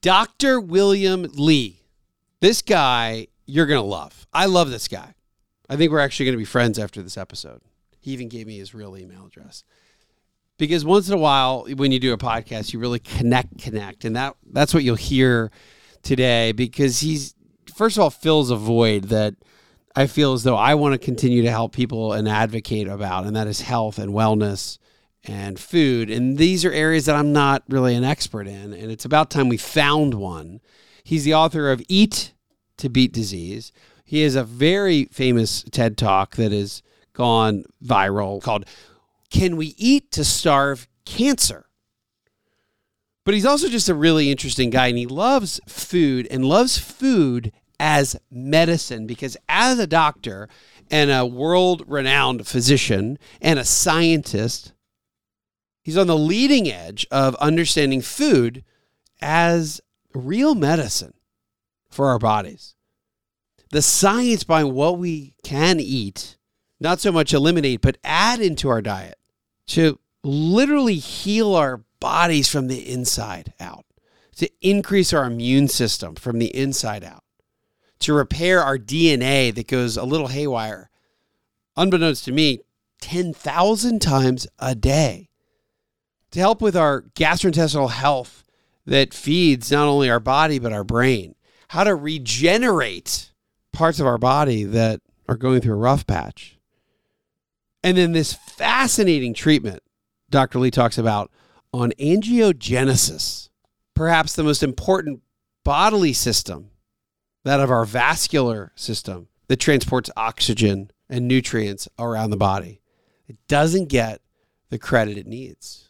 Dr. William Li. This guy you're going to love. I love this guy. I think we're actually going to be friends after this episode. He even gave me his real email address. Because once in a while when you do a podcast, you really connect connect and that that's what you'll hear today because he's first of all fills a void that I feel as though I want to continue to help people and advocate about and that is health and wellness and food. And these are areas that I'm not really an expert in. And it's about time we found one. He's the author of Eat to Beat Disease. He has a very famous TED talk that has gone viral called Can We Eat to Starve Cancer? But he's also just a really interesting guy and he loves food and loves food as medicine because as a doctor and a world renowned physician and a scientist, He's on the leading edge of understanding food as real medicine for our bodies. The science behind what we can eat, not so much eliminate, but add into our diet to literally heal our bodies from the inside out, to increase our immune system from the inside out, to repair our DNA that goes a little haywire, unbeknownst to me, 10,000 times a day to help with our gastrointestinal health that feeds not only our body, but our brain, how to regenerate parts of our body that are going through a rough patch. And then this fascinating treatment Dr. Li talks about on angiogenesis, perhaps the most important bodily system, that of our vascular system that transports oxygen and nutrients around the body. It doesn't get the credit it needs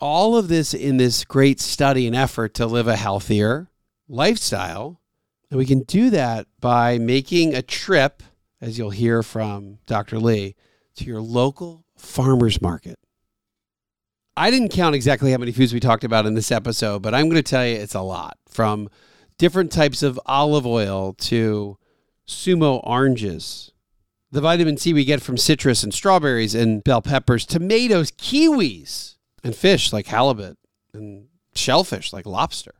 all of this in this great study and effort to live a healthier lifestyle. And we can do that by making a trip, as you'll hear from Dr. Li, to your local farmer's market. I didn't count exactly how many foods we talked about in this episode, but I'm going to tell you it's a lot from different types of olive oil to sumo oranges, the vitamin C we get from citrus and strawberries and bell peppers, tomatoes, kiwis and fish like halibut and shellfish like lobster.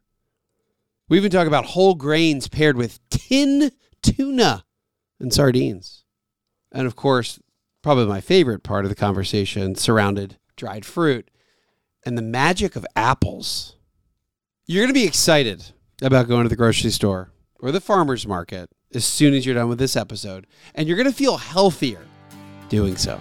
We even talk about whole grains paired with tin tuna and sardines. And of course, probably my favorite part of the conversation surrounded dried fruit and the magic of apples. You're going to be excited about going to the grocery store or the farmer's market as soon as you're done with this episode, and you're going to feel healthier doing so.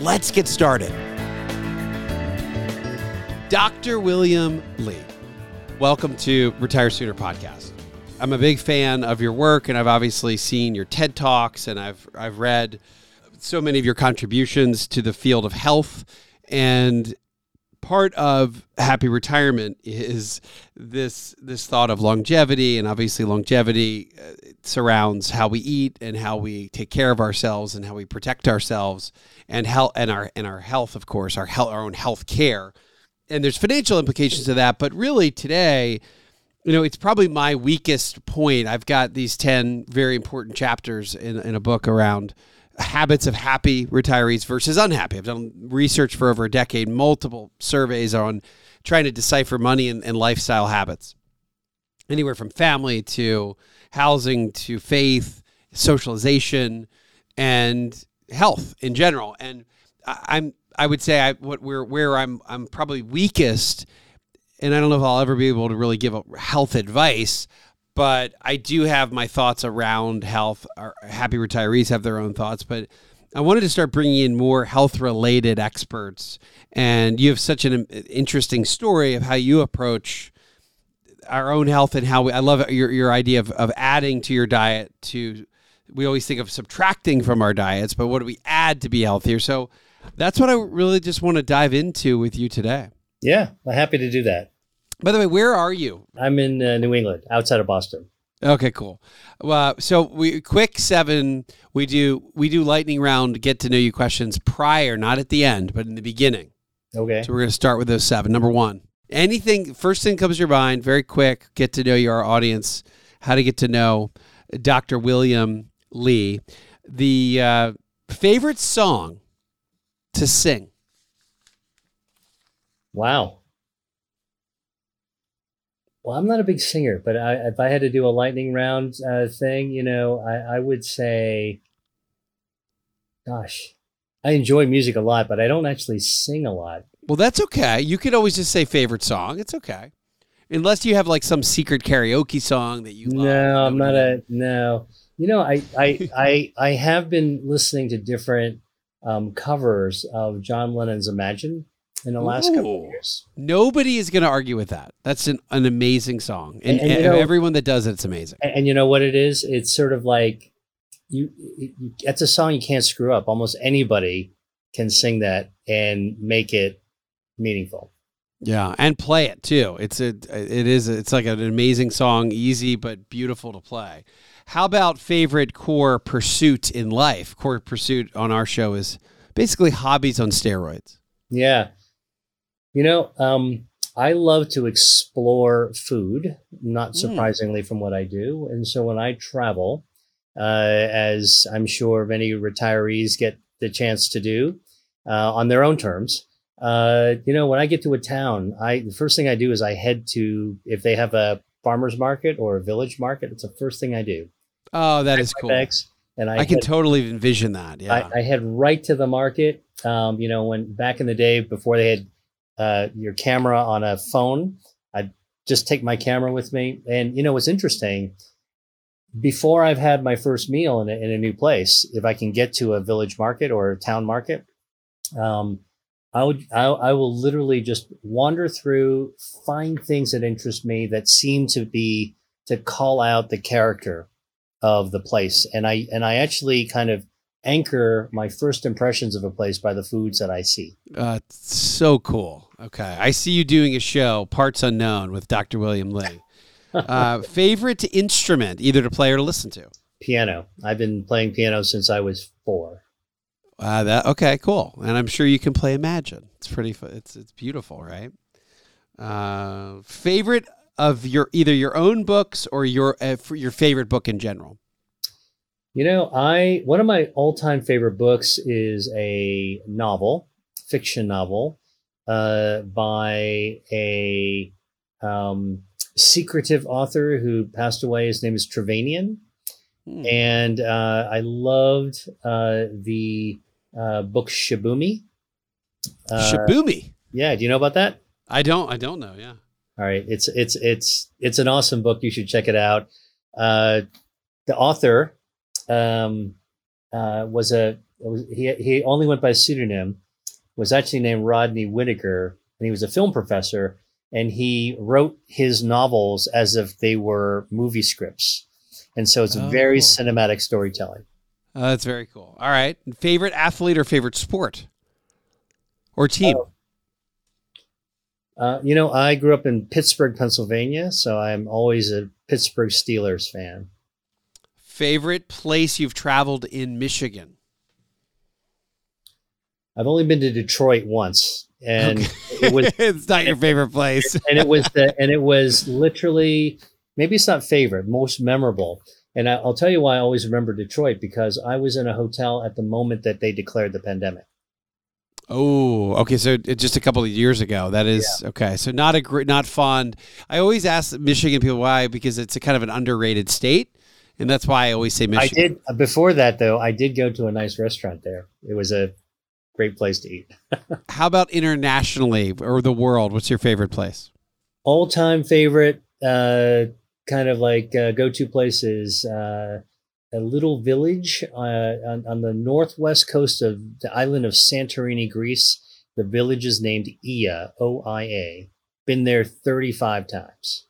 Let's get started. Dr. William Li, welcome to Retire Sooner podcast. I'm a big fan of your work, and I've obviously seen your TED Talks, and I've, I've read so many of your contributions to the field of health. And part of happy retirement is this this thought of longevity and obviously longevity uh, surrounds how we eat and how we take care of ourselves and how we protect ourselves and health and our and our health of course our health our own health care. And there's financial implications to that but really today you know it's probably my weakest point. I've got these 10 very important chapters in, in a book around habits of happy retirees versus unhappy. I've done research for over a decade, multiple surveys on trying to decipher money and, and lifestyle habits, anywhere from family to housing to faith, socialization, and health in general. And I'm I would say I what we're where I'm I'm probably weakest and I don't know if I'll ever be able to really give health advice, but I do have my thoughts around health. Our happy retirees have their own thoughts, but I wanted to start bringing in more health related experts. And you have such an interesting story of how you approach our own health and how we, I love your, your idea of, of adding to your diet to, we always think of subtracting from our diets, but what do we add to be healthier? So that's what I really just want to dive into with you today. Yeah, I'm happy to do that. By the way, where are you? I'm in uh, New England, outside of Boston. Okay, cool. Well, so we quick seven. We do we do lightning round, get to know you questions prior, not at the end, but in the beginning. Okay. So we're going to start with those seven. Number one, anything first thing comes to your mind. Very quick, get to know your audience. How to get to know Dr. William Li. The uh, favorite song to sing. Wow. Well, I'm not a big singer, but I, if I had to do a lightning round uh, thing, you know, I, I would say, gosh, I enjoy music a lot, but I don't actually sing a lot. Well, that's okay. You could always just say favorite song. It's okay. Unless you have like some secret karaoke song that you love. No, I'm not a no. You know, I I I I have been listening to different um, covers of John Lennon's Imagine in the last Ooh. couple of years. Nobody is going to argue with that. That's an, an amazing song, and, and, and know, everyone that does it, it's amazing. And, and, you know what it is? It's sort of like you, you. It's a song you can't screw up. Almost anybody can sing that and make it meaningful. Yeah, and play it too. It's a it is it's like an amazing song, easy but beautiful to play. How about favorite core pursuit in life? Core pursuit on our show is basically hobbies on steroids. Yeah. You know, um, I love to explore food, not hmm. surprisingly mm. from what I do. And so when I travel, uh, as I'm sure many retirees get the chance to do uh, on their own terms, uh, you know, when I get to a town, I the first thing I do is I head to if they have a farmers market or a village market. It's the first thing I do. Oh, that is cool. Bags, and I, I can head, totally envision that. Yeah, I, I, head right to the market. Um, you know, when back in the day before they had uh, your camera on a phone, I'd just take my camera with me. And you know, what's interesting. Before I've had my first meal in a, in a new place, if I can get to a village market or a town market, um, I would I, I will literally just wander through, find things that interest me that seem to be to call out the character of the place, and I and I actually kind of anchor my first impressions of a place by the foods that I see. Uh, so cool. Okay, I see you doing a show, Parts Unknown, with Dr. William Li. uh, favorite instrument, either to play or to listen to? Piano. I've been playing piano since I was four. Uh, that okay, cool. And I'm sure you can play Imagine. It's pretty. It's it's beautiful, right? Uh, favorite of your either your own books or your uh, your favorite book in general. You know, I one of my all time favorite books is a novel, fiction novel, uh, by a um, secretive author who passed away. His name is Trevanian. Hmm. And uh, I loved uh, the uh, book Shibumi. Uh, Shibumi. Yeah, do you know about that? I don't. I don't know. Yeah. All right, it's it's it's it's an awesome book. You should check it out. Uh, the author um, uh, was a was, he he only went by pseudonym. Was actually named Rodney Whitaker, and he was a film professor. And he wrote his novels as if they were movie scripts, and so it's oh. very cinematic storytelling. Uh, that's very cool. All right. Favorite athlete or favorite sport or team? Uh, uh, you know, I grew up in Pittsburgh, Pennsylvania, so I'm always a Pittsburgh Steelers fan. Favorite place you've traveled in Michigan? I've only been to Detroit once, and okay. it was it's not your favorite place. and it was the, and it was literally maybe it's not favorite, most memorable. And I, will tell you why I always remember Detroit because I was in a hotel at the moment that they declared the pandemic. Oh, okay. So just a couple of years ago. That is yeah. okay. So not a great, not fond. I always ask Michigan people why because it's a kind of an underrated state, and that's why I always say Michigan. I did before that though. I did go to a nice restaurant there. It was a great place to eat. How about internationally or the world? What's your favorite place? all time favorite, uh, kind of like uh, go to places. Uh, a little village uh, on, on the northwest coast of the island of Santorini, Greece. The village is named Oia, O I A. Been there 35 times.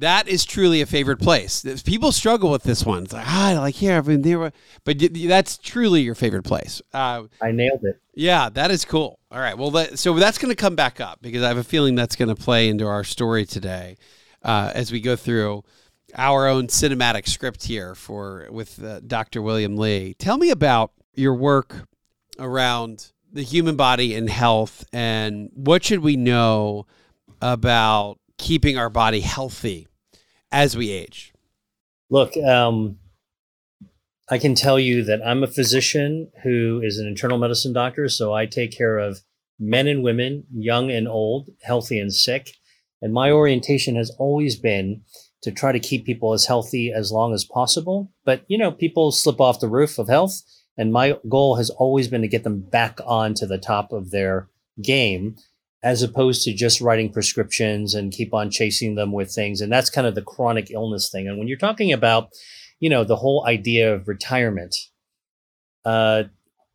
That is truly a favorite place. People struggle with this one. It's like, ah, like here, I've been there, but that's truly your favorite place. Uh, I nailed it. Yeah, that is cool. All right, well, that, so that's going to come back up because I have a feeling that's going to play into our story today uh, as we go through our own cinematic script here for with uh, Dr. William Li. Tell me about your work around the human body and health, and what should we know about keeping our body healthy as we age? Look, um, I can tell you that I'm a physician who is an internal medicine doctor. So I take care of men and women, young and old, healthy and sick. And my orientation has always been to try to keep people as healthy as long as possible. But, you know, people slip off the roof of health. And my goal has always been to get them back onto the top of their game as opposed to just writing prescriptions and keep on chasing them with things. And that's kind of the chronic illness thing. And when you're talking about, you know, the whole idea of retirement, uh,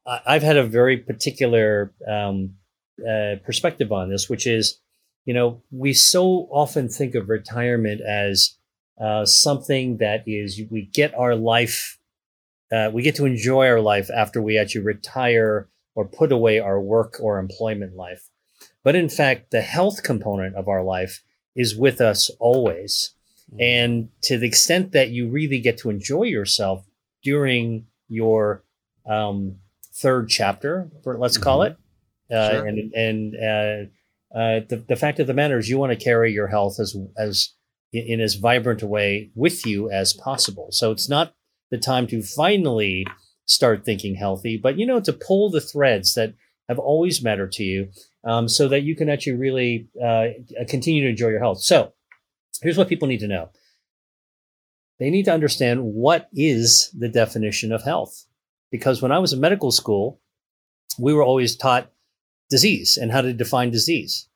I've had a very particular um, uh, perspective on this, which is, you know, we so often think of retirement as uh, something that is we get our life, uh, we get to enjoy our life after we actually retire or put away our work or employment life. But in fact, the health component of our life is with us always. Mm-hmm. And to the extent that you really get to enjoy yourself during your um, third chapter, for, let's call mm-hmm. it, uh, sure. and and uh, uh, the the fact of the matter is, you want to carry your health as as in as vibrant a way with you as possible. So it's not the time to finally start thinking healthy, but you know to pull the threads that have always mattered to you um, so that you can actually really uh, continue to enjoy your health. So here's what people need to know. They need to understand what is the definition of health. Because when I was in medical school, we were always taught disease and how to define disease.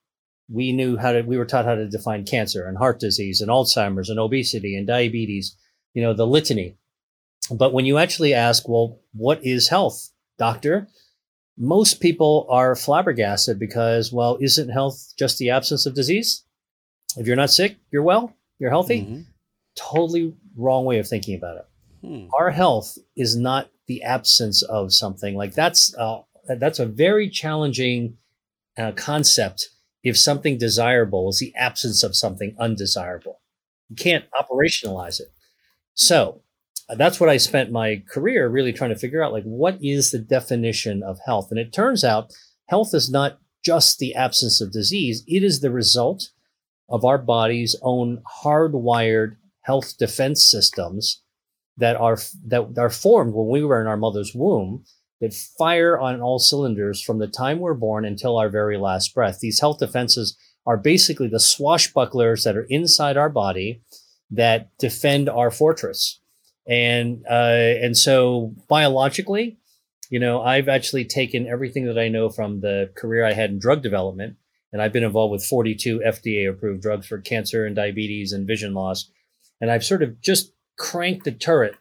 We knew how to, we were taught how to define cancer and heart disease and Alzheimer's and obesity and diabetes, you know, the litany. But when you actually ask, well, what is health, doctor? Most people are flabbergasted because, well, isn't health just the absence of disease? If you're not sick, you're well, you're healthy. Mm-hmm. Totally wrong way of thinking about it. Hmm. Our health is not the absence of something. Like that's uh, that's a very challenging uh, concept. If something desirable is the absence of something undesirable, you can't operationalize it. So that's what I spent my career really trying to figure out like what is the definition of health? And it turns out health is not just the absence of disease. It is the result of our body's own hardwired health defense systems that are that are formed when we were in our mother's womb that fire on all cylinders from the time we're born until our very last breath. These health defenses are basically the swashbucklers that are inside our body that defend our fortress and uh, and so biologically, you know, I've actually taken everything that I know from the career I had in drug development, and I've been involved with 42 FDA approved drugs for cancer and diabetes and vision loss, and I've sort of just cranked the turret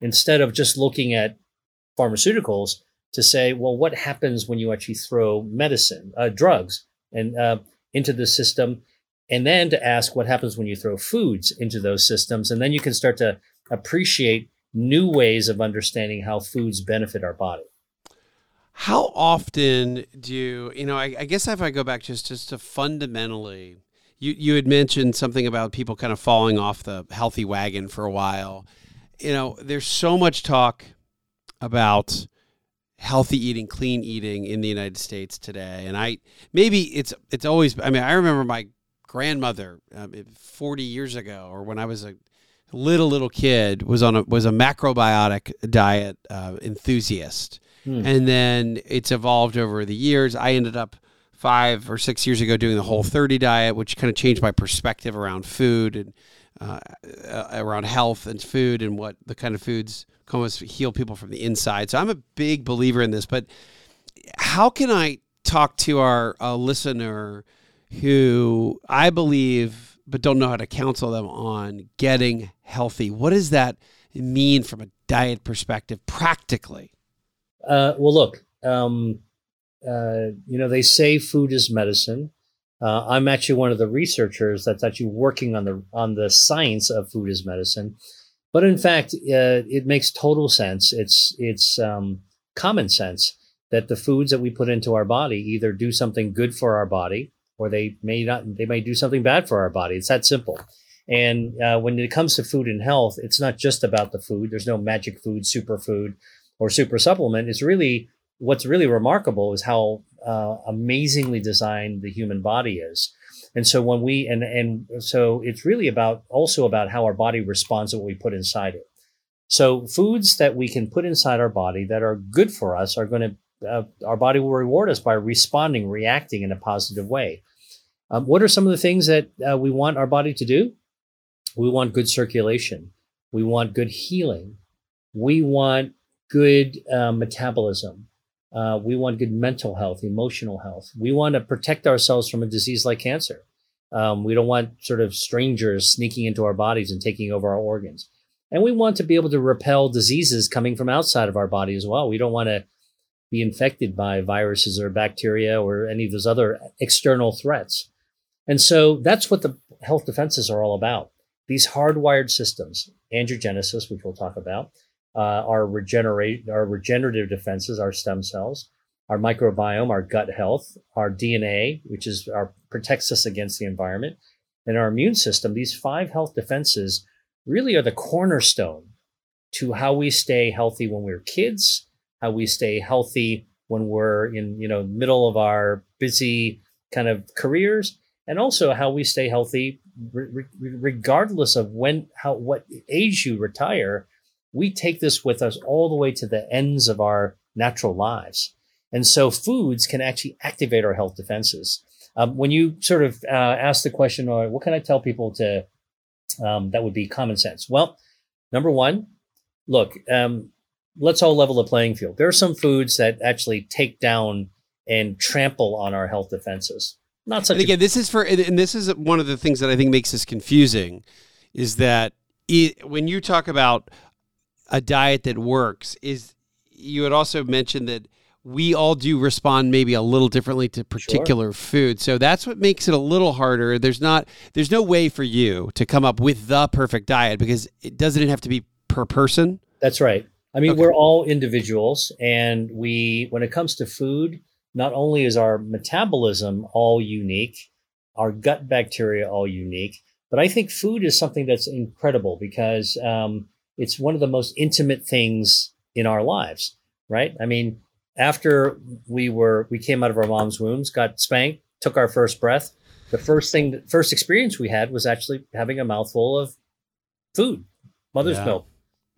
instead of just looking at pharmaceuticals to say, well, what happens when you actually throw medicine, uh, drugs, and uh, into the system, and then to ask what happens when you throw foods into those systems, and then you can start to appreciate new ways of understanding how foods benefit our body. How often do you, you know, I, I guess if I go back just, just to fundamentally, you, you had mentioned something about people kind of falling off the healthy wagon for a while. You know, there's so much talk about healthy eating, clean eating in the United States today. And I, maybe it's, it's always, I mean, I remember my grandmother um, 40 years ago, or when I was a little little kid was on a was a macrobiotic diet uh, enthusiast, hmm. and then it's evolved over the years. I ended up five or six years ago doing the Whole 30 diet, which kind of changed my perspective around food and uh, uh, around health and food and what the kind of foods can almost heal people from the inside. So I'm a big believer in this. But how can I talk to our uh, listener? Who I believe, but don't know how to counsel them on getting healthy. What does that mean from a diet perspective, practically? Uh, well, look, um, uh, you know, they say food is medicine. Uh, I'm actually one of the researchers that's actually working on the on the science of food as medicine. But in fact, uh, it makes total sense. It's it's um, common sense that the foods that we put into our body either do something good for our body or they may not. They may do something bad for our body. It's that simple. And uh, when it comes to food and health, it's not just about the food. There's no magic food, superfood, or super supplement. It's really what's really remarkable is how uh, amazingly designed the human body is. And so when we and and so it's really about also about how our body responds to what we put inside it. So foods that we can put inside our body that are good for us are going to uh, our body will reward us by responding, reacting in a positive way. Um, what are some of the things that uh, we want our body to do? We want good circulation. We want good healing. We want good uh, metabolism. Uh, we want good mental health, emotional health. We want to protect ourselves from a disease like cancer. Um, we don't want sort of strangers sneaking into our bodies and taking over our organs. And we want to be able to repel diseases coming from outside of our body as well. We don't want to be infected by viruses or bacteria or any of those other external threats. And so that's what the health defenses are all about. These hardwired systems, angiogenesis, which we'll talk about, uh, our regenerate, our regenerative defenses, our stem cells, our microbiome, our gut health, our DNA, which is our protects us against the environment, and our immune system. These five health defenses really are the cornerstone to how we stay healthy when we're kids, how we stay healthy when we're in you know middle of our busy kind of careers, and also how we stay healthy re- regardless of when how what age you retire we take this with us all the way to the ends of our natural lives. And so foods can actually activate our health defenses. Um, when you sort of uh, ask the question, or what can I tell people to, um, that would be common sense? Well, number one, look, um, let's all level the playing field. There are some foods that actually take down and trample on our health defenses. Not such. And again, a- this is for, and this is one of the things that I think makes this confusing, is that it, when you talk about a diet that works is you had also mentioned that we all do respond maybe a little differently to particular sure. food. So that's what makes it a little harder. There's not there's no way for you to come up with the perfect diet because it doesn't have to be per person. That's right. I mean, okay. we're all individuals and we when it comes to food, not only is our metabolism all unique, our gut bacteria all unique, but I think food is something that's incredible because um, it's one of the most intimate things in our lives, right? I mean, after we were we came out of our mom's wombs, got spanked, took our first breath, the first thing, the first experience we had was actually having a mouthful of food, mother's yeah. milk.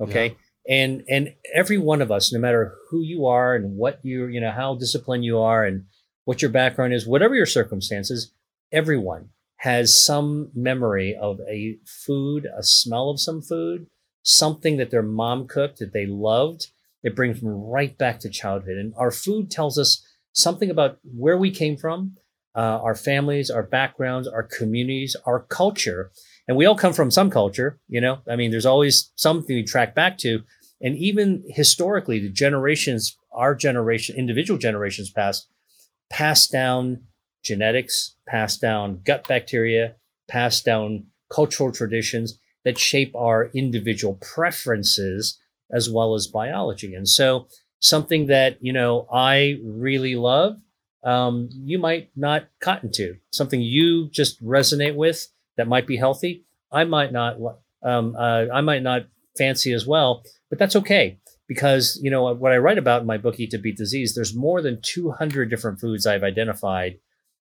Okay. Yeah. And and every one of us, no matter who you are and what you you know how disciplined you are and what your background is, whatever your circumstances, everyone has some memory of a food, a smell of some food, something that their mom cooked that they loved, it brings them right back to childhood. And our food tells us something about where we came from, uh, our families, our backgrounds, our communities, our culture. And we all come from some culture, you know. I mean, there's always something we track back to. And even historically, the generations, our generation, individual generations past, passed down genetics, passed down gut bacteria, passed down cultural traditions that shape our individual preferences as well as biology. And so, something that you know I really love, um, you might not cotton to. Something you just resonate with that might be healthy, I might not. Um, uh, I might not fancy as well, but that's okay because you know what I write about in my book Eat to Beat Disease. There's more than 200 different foods I've identified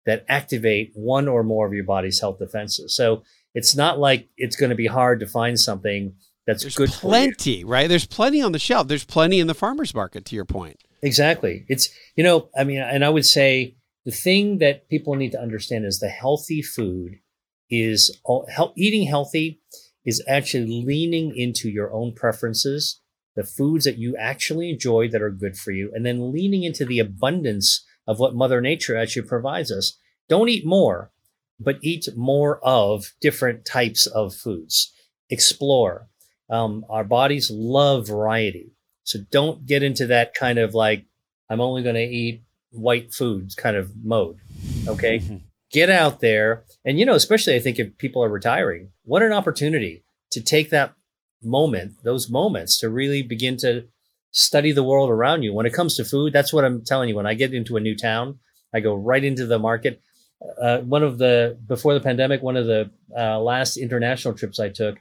that activate one or more of your body's health defenses. So it's not like it's going to be hard to find something that's There's good plenty, right? There's plenty on the shelf. There's plenty in the farmers market to your point. Exactly. It's you know, I mean, and I would say the thing that people need to understand is the healthy food is eating healthy is actually leaning into your own preferences, the foods that you actually enjoy that are good for you, and then leaning into the abundance of what Mother Nature actually provides us. Don't eat more, but eat more of different types of foods. Explore. Um, our bodies love variety. So don't get into that kind of like, I'm only going to eat white foods kind of mode. Okay. Mm-hmm. Get out there. And, you know, especially I think if people are retiring, what an opportunity to take that moment, those moments to really begin to study the world around you. When it comes to food, that's what I'm telling you. When I get into a new town, I go right into the market. Uh, one of the, before the pandemic, one of the uh, last international trips I took,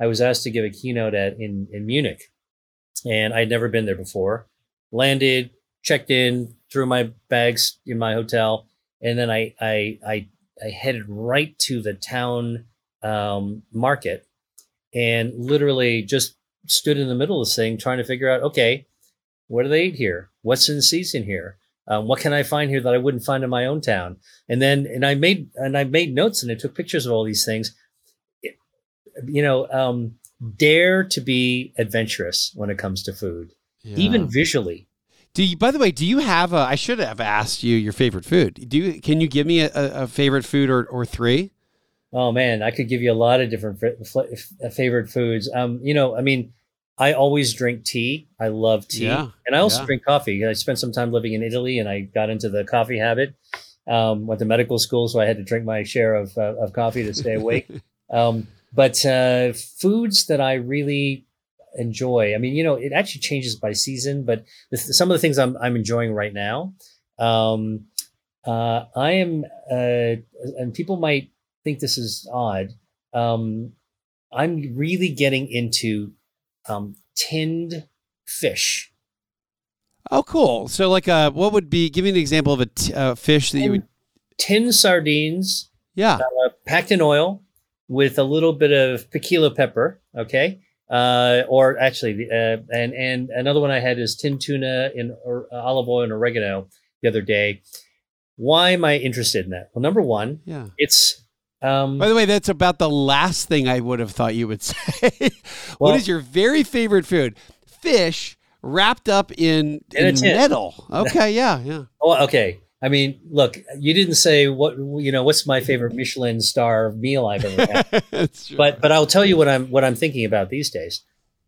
I was asked to give a keynote at in, in Munich. And I'd never been there before. Landed, checked in, threw my bags in my hotel, and then I I I, I headed right to the town um, market and literally just stood in the middle of this thing trying to figure out okay what do they eat here? What's in season here? Um, what can i find here that i wouldn't find in my own town? And then and i made and i made notes and i took pictures of all these things. It, you know um, dare to be adventurous when it comes to food Yeah. even visually Do you, by the way, do you have a? I should have asked you your favorite food. Do you? Can you give me a, a favorite food or, or three? Oh man, I could give you a lot of different f- f- favorite foods. Um, you know, I mean, I always drink tea. I love tea, Yeah, and I also yeah. drink coffee. I spent some time living in Italy, and I got into the coffee habit. Um, went to medical school, so I had to drink my share of uh, of coffee to stay awake. um, but uh, foods that I really enjoy. I mean, you know, it actually changes by season, but the, some of the things I'm I'm enjoying right now. Um, uh, I am, uh, and people might think this is odd. Um, I'm really getting into um, tinned fish. Oh, cool. So, like, uh, what would be? Give me an example of a t- uh, fish that you would. Tinned sardines Yeah. uh, packed in oil with a little bit of piquillo pepper. Okay. Uh, or actually, uh, and and another one I had is tin tuna in or, uh, olive oil and oregano the other day. Why am I interested in that? Well, number one, Yeah. it's um, By the way, that's about the last thing I would have thought you would say. what Well- is your very favorite food? Fish wrapped up in, In in metal. Okay. Yeah. Yeah. oh, okay. I mean, look, you didn't say what you know. What's my favorite Michelin star meal I've ever had? But but I'll tell you what I'm what I'm thinking about these days.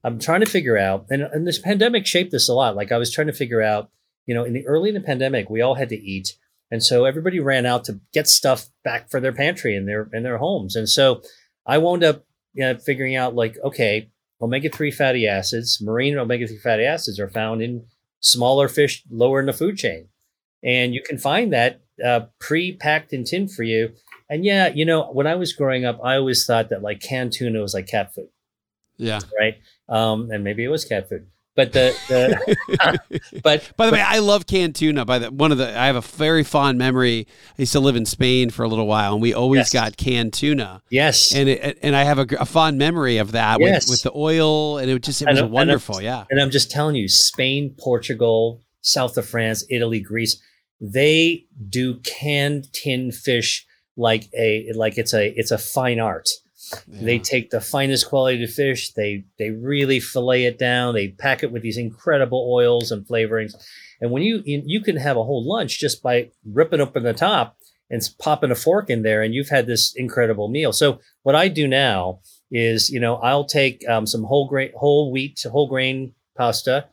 I'm trying to figure out, and, and this pandemic shaped this a lot. Like I was trying to figure out, you know, in the early in the pandemic, we all had to eat, and so everybody ran out to get stuff back for their pantry and their in their homes. And so I wound up you know, figuring out like, okay, omega three fatty acids, marine omega three fatty acids are found in smaller fish lower in the food chain, and you can find that uh, pre-packed and tin for you. And yeah, you know, when I was growing up, I always thought that like canned tuna was like cat food, yeah. right? Um, and maybe it was cat food, but the, the but By the way, I love canned tuna. By the one of the, I have a very fond memory. I used to live in Spain for a little while, and we always Yes. got canned tuna. yes, And it, and I have a, a fond memory of that Yes. with, with the oil, and it was just it was and wonderful. yeah. And I'm just telling you, Spain, Portugal, south of France, Italy, Greece, they do canned tin fish like a like it's a it's a fine art. They take the finest quality of fish, they they really fillet it down, they pack it with these incredible oils and flavorings. And when you you you can have a whole lunch just by ripping open the top and popping a fork in there, and you've had this incredible meal. So what I do now is, you know, I'll take um, some whole grain, whole wheat, whole grain pasta.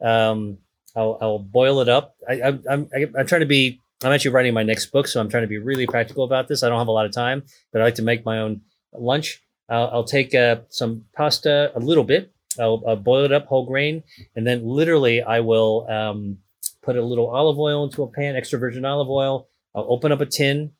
Um, I'll, I'll boil it up. I, I, I'm I, I'm trying to be. I'm actually writing my next book, so I'm trying to be really practical about this. I don't have a lot of time, but I like to make my own lunch. I'll, I'll take uh, some pasta, a little bit. I'll, I'll boil it up, whole grain, and then literally I will um, put a little olive oil into a pan, extra virgin olive oil. I'll open up a tin.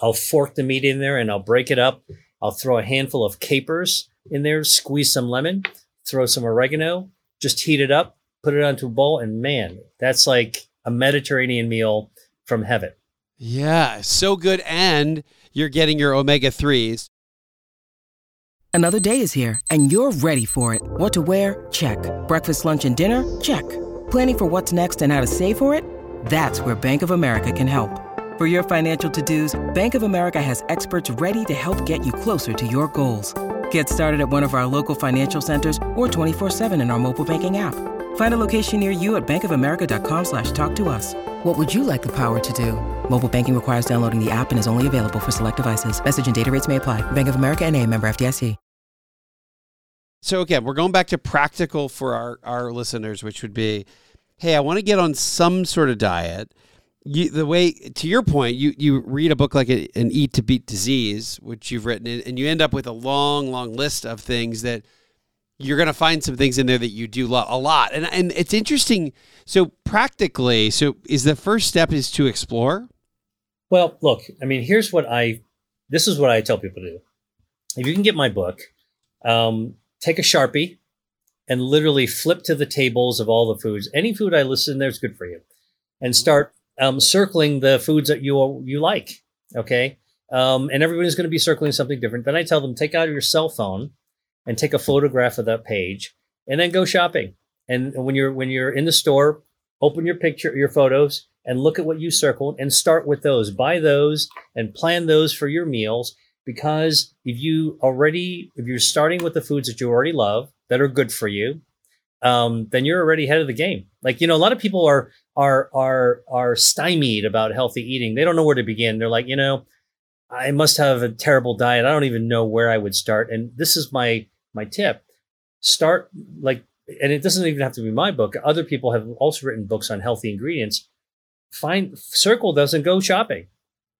I'll fork the meat in there and I'll break it up. I'll throw a handful of capers in there, squeeze some lemon, throw some oregano, just heat it up, put it onto a bowl, and man, that's like a Mediterranean meal from heaven. Yeah, so good. And you're getting your omega 3s. Another day is here, and you're ready for it. What to wear? Check. Breakfast, lunch, and dinner? Check. Planning for what's next and how to save for it? That's where Bank of America can help. For your financial to-dos, Bank of America has experts ready to help get you closer to your goals. Get started at one of our local financial centers or 24-7 in our mobile banking app. Find a location near you at bankofamerica.com slash talk to us. What would you like the power to do? Mobile banking requires downloading the app and is only available for select devices. Message and data rates may apply. Bank of America and a member FDIC. So again, we're going back to practical for our, our listeners, which would be, hey, I want to get on some sort of diet. You, the way to your point, you you read a book like a, an Eat to Beat Disease, which you've written, and you end up with a long, long list of things that you're going to find some things in there that you do love a lot. And and it's interesting. So practically, so is the first step is to explore. Well, look, I mean, here's what I. This is what I tell people to do. If you can get my book, um, take a sharpie and literally flip to the tables of all the foods. Any food I list in there is good for you, and start um, circling the foods that you you like. Okay, um, and everybody's going to be circling something different. Then I tell them take out your cell phone and take a photograph of that page, and then go shopping. And when you're when you're in the store, open your picture, your photos, and look at what you circled, and start with those. Buy those and plan those for your meals. Because if you already, if you're starting with the foods that you already love that are good for you, um, then you're already ahead of the game. Like you know, a lot of people are are are are stymied about healthy eating. They don't know where to begin. They're like, you know, I must have a terrible diet. I don't even know where I would start. And this is my my tip. Start like and it doesn't even have to be my book. Other people have also written books on healthy ingredients. Find circle and go shopping.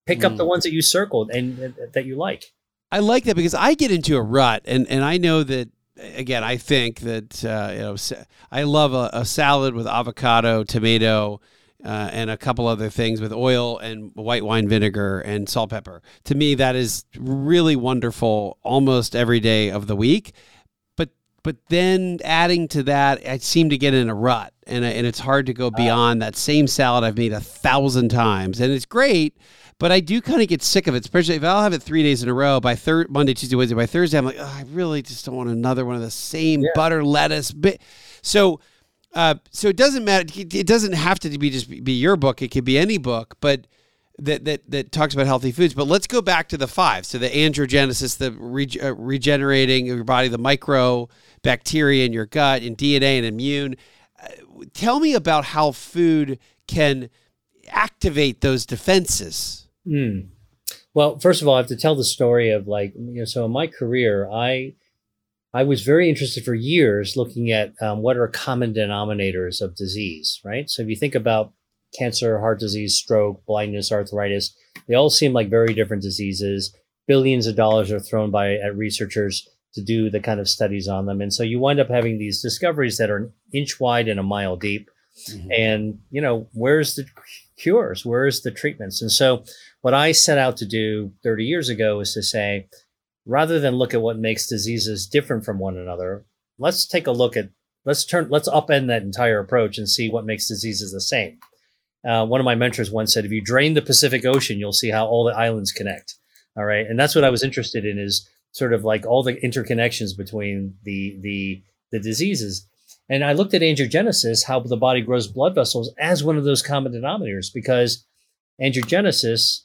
Pick mm. up the mm. ones that you circled and, and that you like. I like that because I get into a rut, and and I know that again. I think that uh, you know I love a, a salad with avocado, tomato, uh, and a couple other things with oil and white wine vinegar and salt pepper. To me, that is really wonderful almost every day of the week. But but then adding to that, I seem to get in a rut, and and it's hard to go beyond that same salad I've made a thousand times, and it's great. But I do kind of get sick of it, especially if I'll have it three days in a row. By third Monday, Tuesday, Wednesday, by Thursday, I'm like, oh, I really just don't want another one of the same yeah. butter lettuce. But so uh, so it doesn't matter. It doesn't have to be just be your book. It could be any book, but that that that talks about healthy foods. But let's go back to the five. So the androgenesis, the re- uh, regenerating of your body, the micro bacteria in your gut, and DNA and immune. Uh, tell me about how food can activate those defenses. Mm. Well, first of all, I have to tell the story of like you know. So in my career, I I was very interested for years looking at um, what are common denominators of disease, right? So if you think about cancer, heart disease, stroke, blindness, arthritis, they all seem like very different diseases. Billions of dollars are thrown by at researchers to do the kind of studies on them. And so you wind up having these discoveries that are an inch wide and a mile deep. Mm-hmm. And, you know, where's the cures? Where's the treatments? And so what I set out to do 30 years ago is to say, rather than look at what makes diseases different from one another, let's take a look at let's turn let's upend that entire approach and see what makes diseases the same. Uh, one of my mentors once said, "If you drain the Pacific Ocean, you'll see how all the islands connect." All right, and that's what I was interested in is sort of like all the interconnections between the the the diseases. And I looked at angiogenesis, how the body grows blood vessels, as one of those common denominators, because angiogenesis,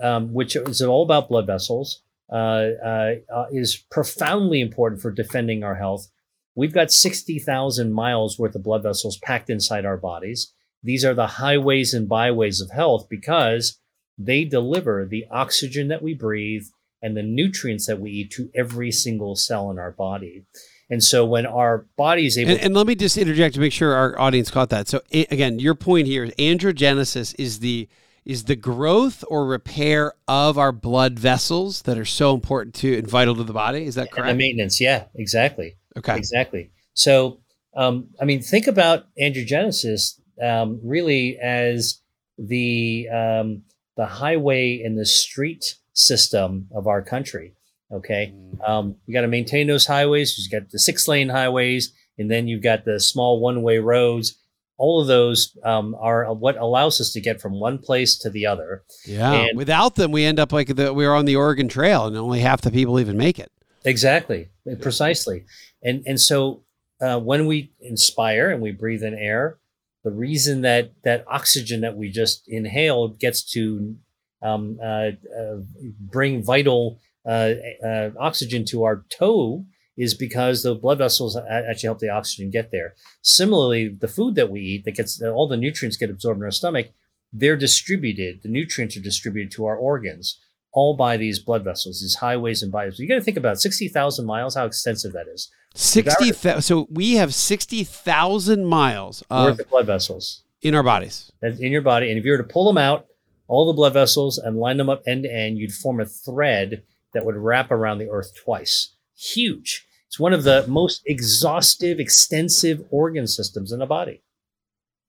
um, which is all about blood vessels, Uh, uh, uh, is profoundly important for defending our health. We've got 60,000 miles worth of blood vessels packed inside our bodies. These are the highways and byways of health because they deliver the oxygen that we breathe and the nutrients that we eat to every single cell in our body. And so when our body is able and, and, let me just interject to make sure our audience caught that. So again, your point here, angiogenesis is the is the growth or repair of our blood vessels that are so important to and vital to the body. Is that correct? And the maintenance, yeah, exactly. Okay, exactly. So, um, I mean, think about angiogenesis um, really as the um, the highway and the street system of our country. Okay, mm. um, you got to maintain those highways. You've got the six lane highways, and then you've got the small one way roads all of those um, are what allows us to get from one place to the other. Yeah. And Without them, we end up like the, we are on the Oregon Trail, and only half the people even make it. Exactly, precisely. And and so uh, when we inspire and we breathe in air, the reason that that oxygen that we just inhaled gets to um, uh, uh, bring vital uh, uh, oxygen to our toe is because the blood vessels actually help the oxygen get there. Similarly, the food that we eat that gets all the nutrients get absorbed in our stomach, they're distributed. The nutrients are distributed to our organs, all by these blood vessels, these highways and byways. You got to think about sixty thousand miles, how extensive that is. Sixty. so we have sixty thousand miles of, of blood vessels in our bodies, in your body, and if you were to pull them out, all the blood vessels, and line them up end to end, you'd form a thread that would wrap around the Earth twice. Huge. It's one of the most exhaustive, extensive organ systems in the body.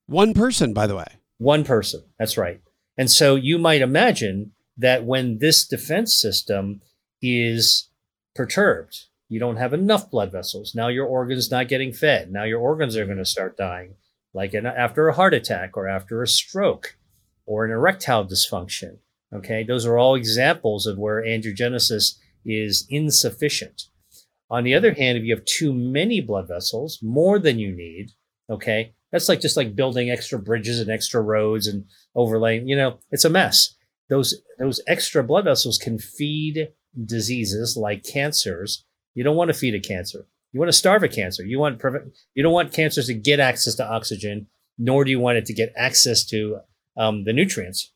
One person, by the way. One person. That's right. And so you might imagine that when this defense system is perturbed, you don't have enough blood vessels. Now your organs not getting fed. Now your organs are going to start dying, like after a heart attack or after a stroke or an erectile dysfunction. Okay, those are all examples of where angiogenesis is insufficient. On the other hand, if you have too many blood vessels, more than you need, okay, that's like just like building extra bridges and extra roads and overlaying, you know, it's a mess. Those those extra blood vessels can feed diseases like cancers. You don't want to feed a cancer. You want to starve a cancer. You want prevent, you don't want cancers to get access to oxygen, nor do you want it to get access to um, the nutrients.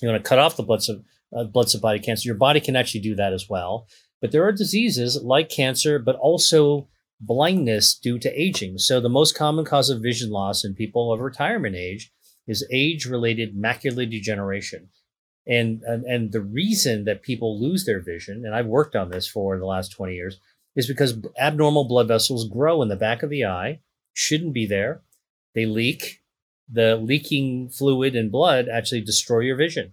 You want to cut off the blood, uh, blood supply to cancer. Your body can actually do that as well. But there are diseases like cancer, but also blindness due to aging. So the most common cause of vision loss in people of retirement age is age-related macular degeneration. And, and, and the reason that people lose their vision, and I've worked on this for the last 20 years, is because abnormal blood vessels grow in the back of the eye, shouldn't be there. They leak. The leaking fluid and blood actually destroy your vision.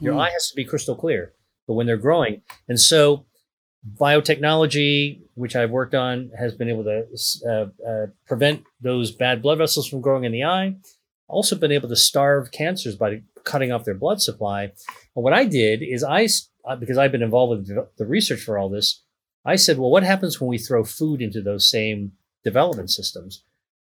Your hmm. eye has to be crystal clear, but when they're growing, and so biotechnology, which I've worked on, has been able to uh, uh, prevent those bad blood vessels from growing in the eye. Also, been able to starve cancers by cutting off their blood supply. And what I did is I, uh, because I've been involved with the research for all this, I said, well, what happens when we throw food into those same development systems?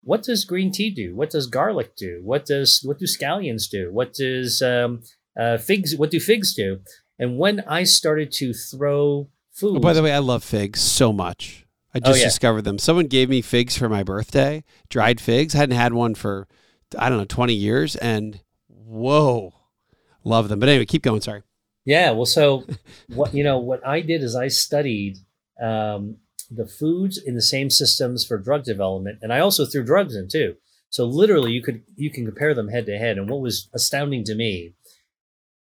What does green tea do? What does garlic do? What does what do scallions do? What does um, uh, figs? What do figs do? And when I started to throw food. Oh, by the way, I love figs so much. I just oh, yeah. discovered them. Someone gave me figs for my birthday, dried figs. I hadn't had one for, I don't know, 20 years. And whoa, love them. But anyway, keep going. Sorry. Yeah. Well, so what, you know, what I did is I studied um, the foods in the same systems for drug development. And I also threw drugs in too. So literally you could, you can compare them head to head. And what was astounding to me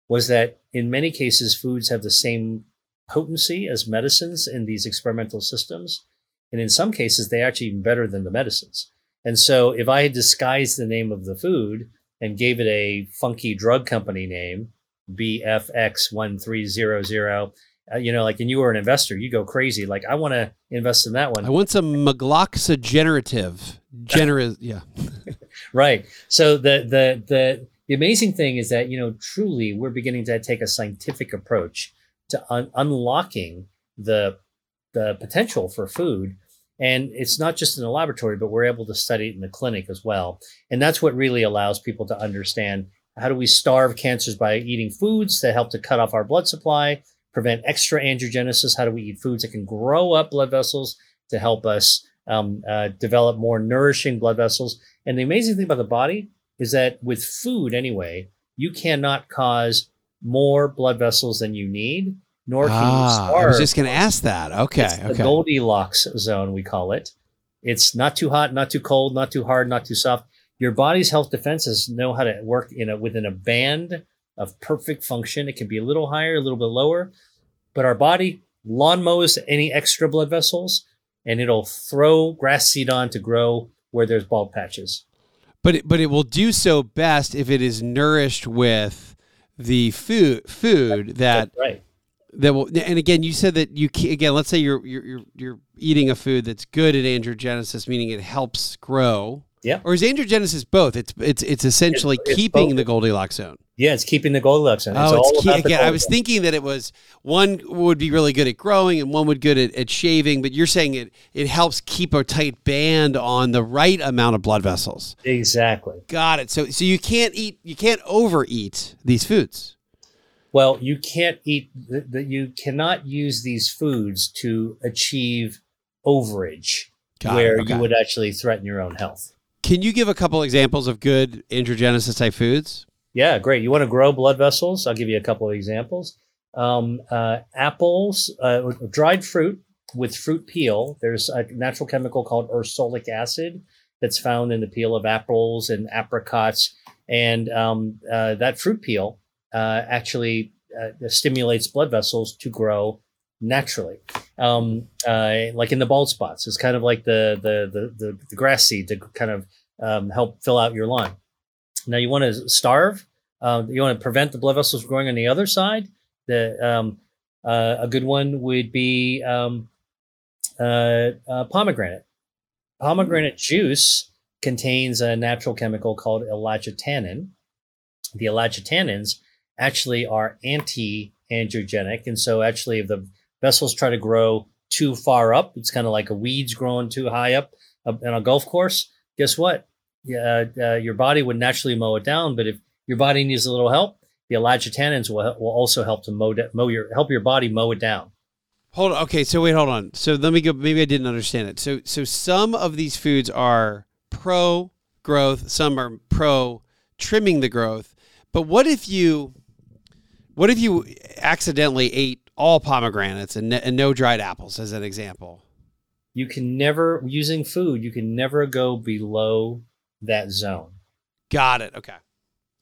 was that in many cases, foods have the same potency as medicines in these experimental systems. And in some cases, they actually even better than the medicines. And so if I had disguised the name of the food and gave it a funky drug company name, BFX1300, uh, you know, like, and you were an investor, you go crazy. Like, I want to invest in that one. I want some magloxygenerative, generous, yeah. right. So the, the, the, the amazing thing is that, you know, truly we're beginning to take a scientific approach to un- unlocking the the potential for food. And it's not just in the laboratory, but we're able to study it in the clinic as well. And that's what really allows people to understand how do we starve cancers by eating foods that help to cut off our blood supply, prevent extra angiogenesis? How do we eat foods that can grow up blood vessels to help us um, uh, develop more nourishing blood vessels? And the amazing thing about the body is that with food, anyway, you cannot cause more blood vessels than you need nor can ah, you starve. I was just going to ask that. Okay. It's okay. The Goldilocks zone, we call it. It's not too hot, not too cold, not too hard, not too soft. Your body's health defenses know how to work in a, within a band of perfect function. It can be a little higher, a little bit lower, but our body lawn mows any extra blood vessels and it'll throw grass seed on to grow where there's bald patches. But it, but it will do so best if it is nourished with the food food that right that will and again you said that you again let's say you're you're you're eating a food that's good at androgenesis meaning it helps grow. Yeah. Or is androgenesis both? It's it's it's essentially it's, it's keeping both. the goldilocks zone. Yeah it's keeping the goldilocks zone. It's oh it's key, again i was thinking that it was one would be really good at growing and one would good at, at shaving but you're saying it it helps keep a tight band on the right amount of blood vessels. Exactly. Got it. So so you can't eat you can't overeat these foods well, you can't eat that you cannot use these foods to achieve overage Got where okay. you would actually threaten your own health. Can you give a couple examples of good androgenesis type foods? Yeah, great. You want to grow blood vessels? I'll give you a couple of examples. Um, uh, apples, uh, dried fruit with fruit peel. There's a natural chemical called ursolic acid that's found in the peel of apples and apricots, and um, uh, that fruit peel uh, actually uh, stimulates blood vessels to grow naturally, um, uh, like in the bald spots. It's kind of like the the the, the, grass seed to kind of um, help fill out your lawn. Now you want to starve. Uh, you want to prevent the blood vessels growing on the other side. The um, uh, a good one would be um, uh, pomegranate. Pomegranate juice contains a natural chemical called ellagitannin. The ellagitannins actually are anti-angiogenic, and so actually, if the vessels try to grow too far up, it's kind of like a weeds growing too high up uh, in a golf course. Guess what? Yeah, uh, your body would naturally mow it down, but if your body needs a little help, the ellagitannins will, will also help to mow, da- mow your help your body mow it down. Hold on. Okay, so wait, hold on. So let me go. Maybe I didn't understand it. So, so some of these foods are pro growth, some are pro trimming the growth. But what if you, what if you accidentally ate all pomegranates and, and no dried apples, as an example? You can never using food. You can never go below that zone. Got it. Okay.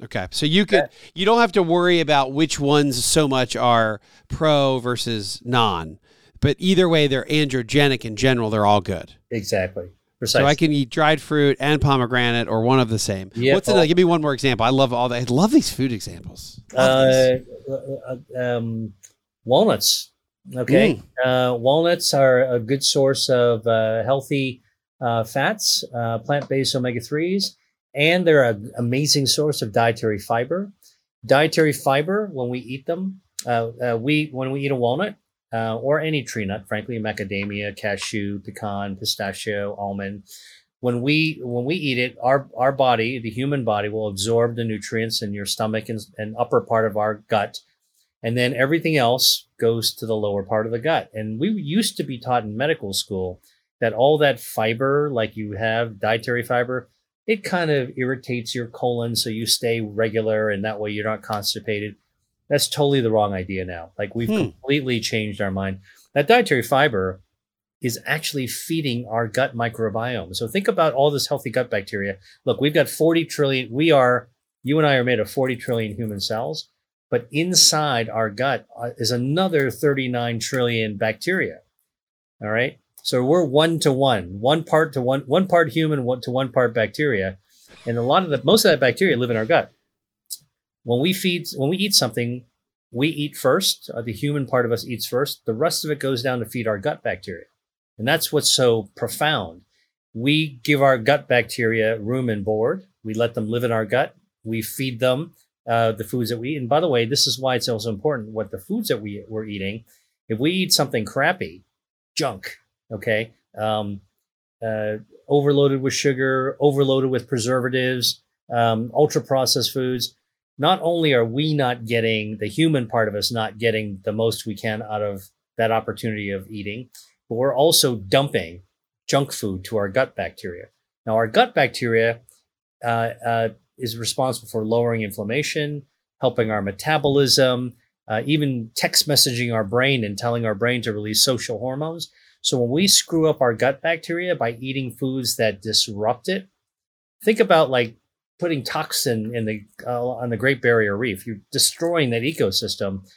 Okay. So you could you don't have to worry about which ones so much are pro versus non. But either way they're androgenic in general, they're all good. Exactly. Precisely. So I can eat dried fruit and pomegranate or one of the same. Yeah, What's another? Give me one more example. I love all that. I love these food examples. Uh, uh, um, walnuts. Okay, uh, walnuts are a good source of uh, healthy uh, fats, uh, plant-based omega threes, and they're an amazing source of dietary fiber. Dietary fiber, when we eat them, uh, uh, we when we eat a walnut uh, or any tree nut, frankly, macadamia, cashew, pecan, pistachio, almond. When we when we eat it, our our body, the human body, will absorb the nutrients in your stomach and, and upper part of our gut, and then everything else goes to the lower part of the gut. And we used to be taught in medical school that all that fiber, like you have dietary fiber, it kind of irritates your colon, so you stay regular, and that way you're not constipated. That's totally the wrong idea now. Like we've Hmm. completely changed our mind. That dietary fiber is actually feeding our gut microbiome. So think about all this healthy gut bacteria. Look, we've got 40 trillion, we are, you and I are made of 40 trillion human cells, but inside our gut uh, is another 39 trillion bacteria. All right. So we're one to one, one part to one, one part human, one to one part bacteria. And a lot of the, most of that bacteria live in our gut. When we feed, when we eat something, we eat first. Uh, the human part of us eats first. The rest of it goes down to feed our gut bacteria. And that's what's so profound. We give our gut bacteria room and board. We let them live in our gut. We feed them uh, the foods that we eat. And by the way, this is why it's also important what the foods that we, we're eating. If we eat something crappy, junk, okay, um, uh, overloaded with sugar, overloaded with preservatives, um, ultra processed foods, not only are we not getting the human part of us not getting the most we can out of that opportunity of eating, but we're also dumping junk food to our gut bacteria. Now, our gut bacteria uh, uh, is responsible for lowering inflammation, helping our metabolism, uh, even text messaging our brain and telling our brain to release social hormones. So when we screw up our gut bacteria by eating foods that disrupt it, think about like putting toxin in the uh, on the Great Barrier Reef. You're destroying that ecosystem.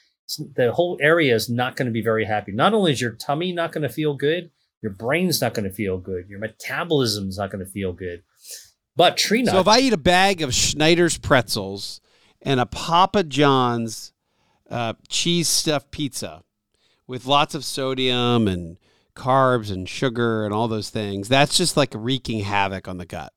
The whole area is not going to be very happy. Not only is your tummy not going to feel good, your brain's not going to feel good, your metabolism's not going to feel good. But tree nuts. So if I eat a bag of Snyder's pretzels and a Papa John's uh, cheese stuffed pizza with lots of sodium and carbs and sugar and all those things, that's just like wreaking havoc on the gut.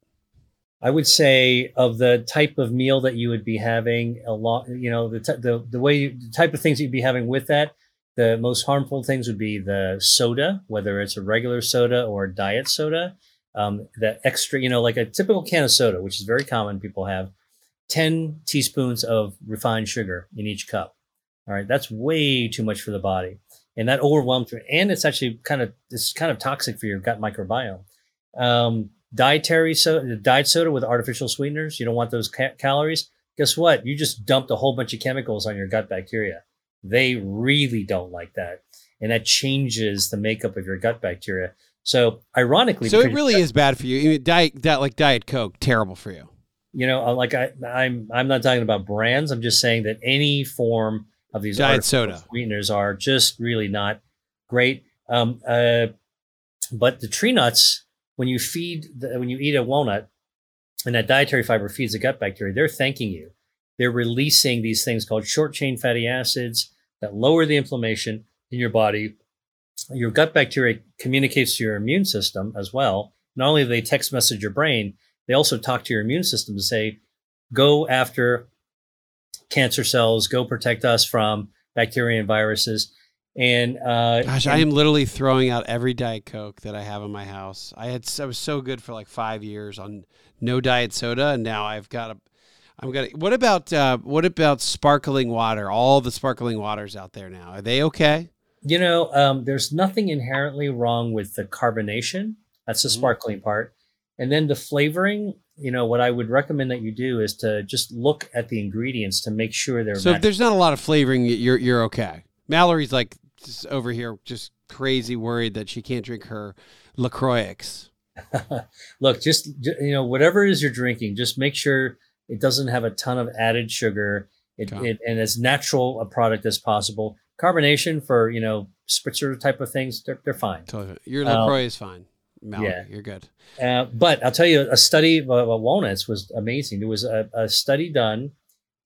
I would say of the type of meal that you would be having a lot, you know, the, t- the, the way, you, the type of things that you'd be having with that, the most harmful things would be the soda, whether it's a regular soda or diet soda. Um, the extra, you know, like a typical can of soda, which is very common, people have 10 teaspoons of refined sugar in each cup. All right. That's way too much for the body. and that overwhelms. And it's actually kind of it's kind of toxic for your gut microbiome. Um, dietary soda, diet soda with artificial sweeteners. You don't want those ca- calories. Guess what? You just dumped a whole bunch of chemicals on your gut bacteria. They really don't like that, and that changes the makeup of your gut bacteria. So, ironically, so it really is bad for you. Diet, that like Diet Coke, terrible for you. You know, uh, like I, I'm, I'm not talking about brands. I'm just saying that any form of these diet soda sweeteners are just really not great. Um, uh, but the tree nuts, when you feed, the, when you eat a walnut, and that dietary fiber feeds the gut bacteria, they're thanking you. They're releasing these things called short chain fatty acids that lower the inflammation in your body your gut bacteria communicates to your immune system as well. Not only do they text message your brain, they also talk to your immune system to say, go after cancer cells, go protect us from bacteria and viruses. And uh, gosh, and, I am literally throwing out every diet coke that I have in my house. I had I was so good for like five years on no diet soda, and now I've got a. I'm gonna. What about uh, what about sparkling water? All the sparkling waters out there now are they okay? You know, um, there's nothing inherently wrong with the carbonation. That's the mm-hmm. sparkling part. And then the flavoring, you know, what I would recommend that you do is to just look at the ingredients to make sure they're. So if there's not a lot of flavoring, you're you're okay. Mallory's like over here, just crazy worried that she can't drink her Lacroix. look, just you know, whatever it is you're drinking, just make sure it doesn't have a ton of added sugar. It, okay. it and as natural a product as possible carbonation for you know spritzer type of things, they're they're fine. Totally. Your Lacroix um, is fine. Mallory, yeah, you're good. Uh, but I'll tell you, a study of, of walnuts was amazing. There was a, a study done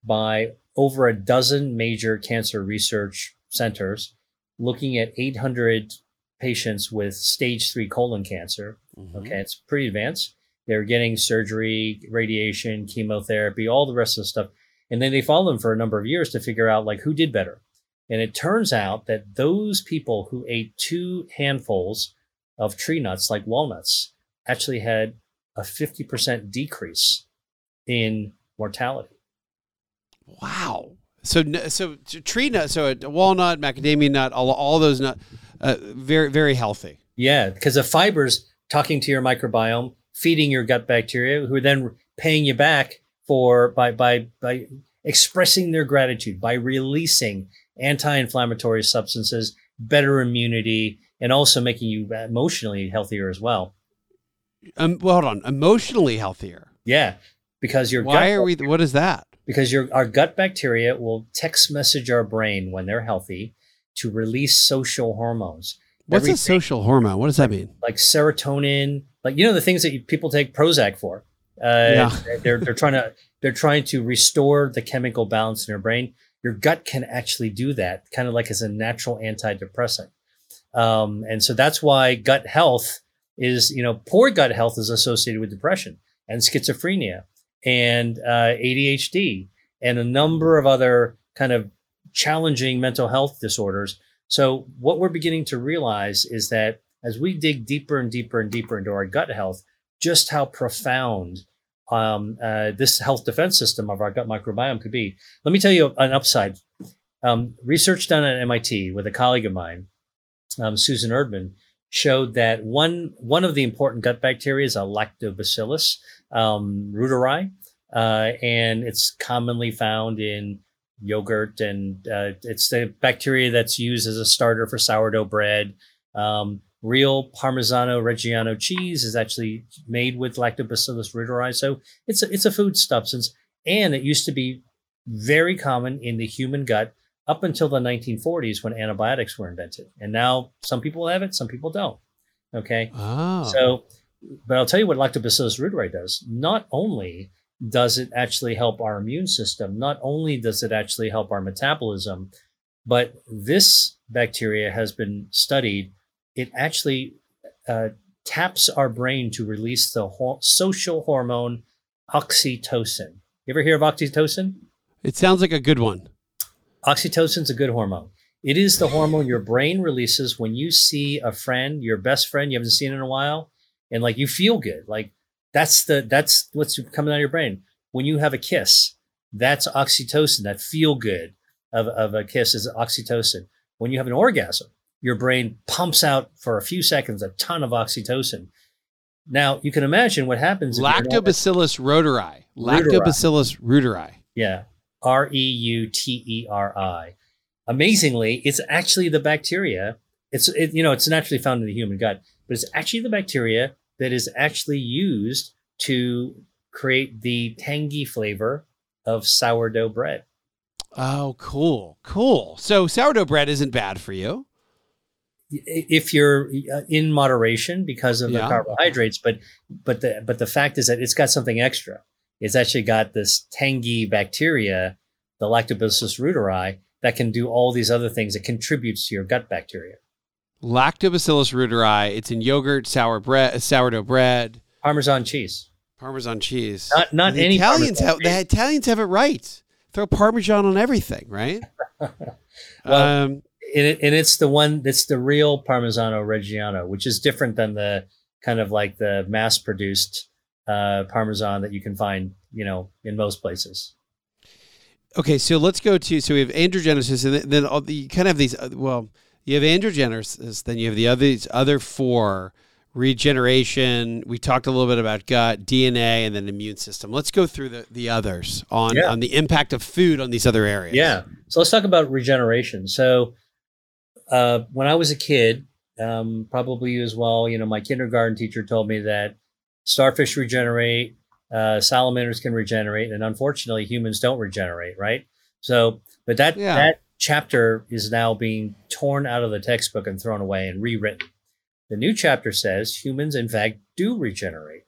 by over a dozen major cancer research centers looking at 800 patients with stage three colon cancer. Mm-hmm. Okay, it's pretty advanced. They're getting surgery, radiation, chemotherapy, all the rest of the stuff. And then they follow them for a number of years to figure out like who did better. And it turns out that those people who ate two handfuls of tree nuts, like walnuts, actually had a 50% decrease in mortality. Wow. So, so tree nut, so a walnut, macadamia nut, all, all those nut, uh, very, very healthy. Yeah, because the fibers talking to your microbiome, feeding your gut bacteria, who are then paying you back for by by by expressing their gratitude by releasing anti-inflammatory substances, better immunity, and also making you emotionally healthier as well. Um, well, hold on, emotionally healthier. Yeah, because your why gut, are we? What is that? Because your our gut bacteria will text message our brain when they're healthy to release social hormones. What's Everything, a social hormone? What does that mean? Like serotonin, like you know the things that you, people take Prozac for. Uh, yeah. they're they're trying to they're trying to restore the chemical balance in your brain your gut can actually do that, kind of like as a natural antidepressant. Um, and so that's why gut health is, you know, poor gut health is associated with depression and schizophrenia and uh, ADHD and a number of other kind of challenging mental health disorders. So what we're beginning to realize is that as we dig deeper and deeper and deeper into our gut health, just how profound um, uh, this health defense system of our gut microbiome could be. Let me tell you an upside. Um, research done at MIT with a colleague of mine, um, Susan Erdman, showed that one one of the important gut bacteria is a lactobacillus um, uh, and it's commonly found in yogurt, and uh, it's the bacteria that's used as a starter for sourdough bread. Um, real Parmigiano Reggiano cheese is actually made with Lactobacillus reuteri. So it's a, it's a food substance, and it used to be very common in the human gut up until the 1940s when antibiotics were invented. And now some people have it, some people don't. Okay. Oh. So, but I'll tell you what Lactobacillus reuteri does. Not only does it actually help our immune system, not only does it actually help our metabolism, but this bacteria has been studied it actually uh, taps our brain to release the ho- social hormone oxytocin. You ever hear of oxytocin? It sounds like a good one. Oxytocin's a good hormone. It is the hormone your brain releases when you see a friend, your best friend you haven't seen in a while, and like you feel good. Like that's the that's what's coming out of your brain. When you have a kiss, that's oxytocin. That feel good of, of a kiss is oxytocin. When you have an orgasm, your brain pumps out for a few seconds a ton of oxytocin. Now you can imagine what happens. Lactobacillus. Reuteri. Lactobacillus reuteri. Yeah. R E U T E R I. Amazingly, it's actually the bacteria. It's it, you know it's naturally found in the human gut, but it's actually the bacteria that is actually used to create the tangy flavor of sourdough bread. Oh, cool. Cool. So sourdough bread isn't bad for you. If you're uh, in moderation because of the Yeah. carbohydrates, but but the but the fact is that it's got something extra. It's actually got this tangy bacteria, the Lactobacillus reuteri, that can do all these other things. It contributes to your gut bacteria. Lactobacillus reuteri. It's in yogurt, sour bread, sourdough bread, Parmesan cheese. Parmesan cheese. Not not the any Italians Parmesan have cheese. the Italians have it right. Throw Parmesan on everything, right? Well, um, and, and it's the one that's the real Parmigiano Reggiano, which is different than the kind of like the mass produced uh, Parmesan that you can find, you know, in most places. okay, so let's go to so we have androgenesis, and then, then all the, you kind of have these. uh, Well, you have androgenesis, then you have the other these other four regeneration. We talked a little bit about gut, DNA, and then immune system. Let's go through the, the others on Yeah. on the impact of food on these other areas. Yeah. So let's talk about regeneration. So uh, when I was a kid, um, probably you as well, you know, my kindergarten teacher told me that starfish regenerate, uh, salamanders can regenerate, and unfortunately, humans don't regenerate, right? So, but that Yeah. that chapter is now being torn out of the textbook and thrown away and rewritten. The new chapter says humans, in fact, do regenerate.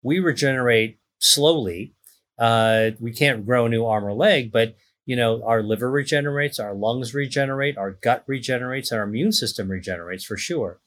We regenerate slowly. Uh, we can't grow a new arm or leg, but you know, our liver regenerates, our lungs regenerate, our gut regenerates, and our immune system regenerates for sure.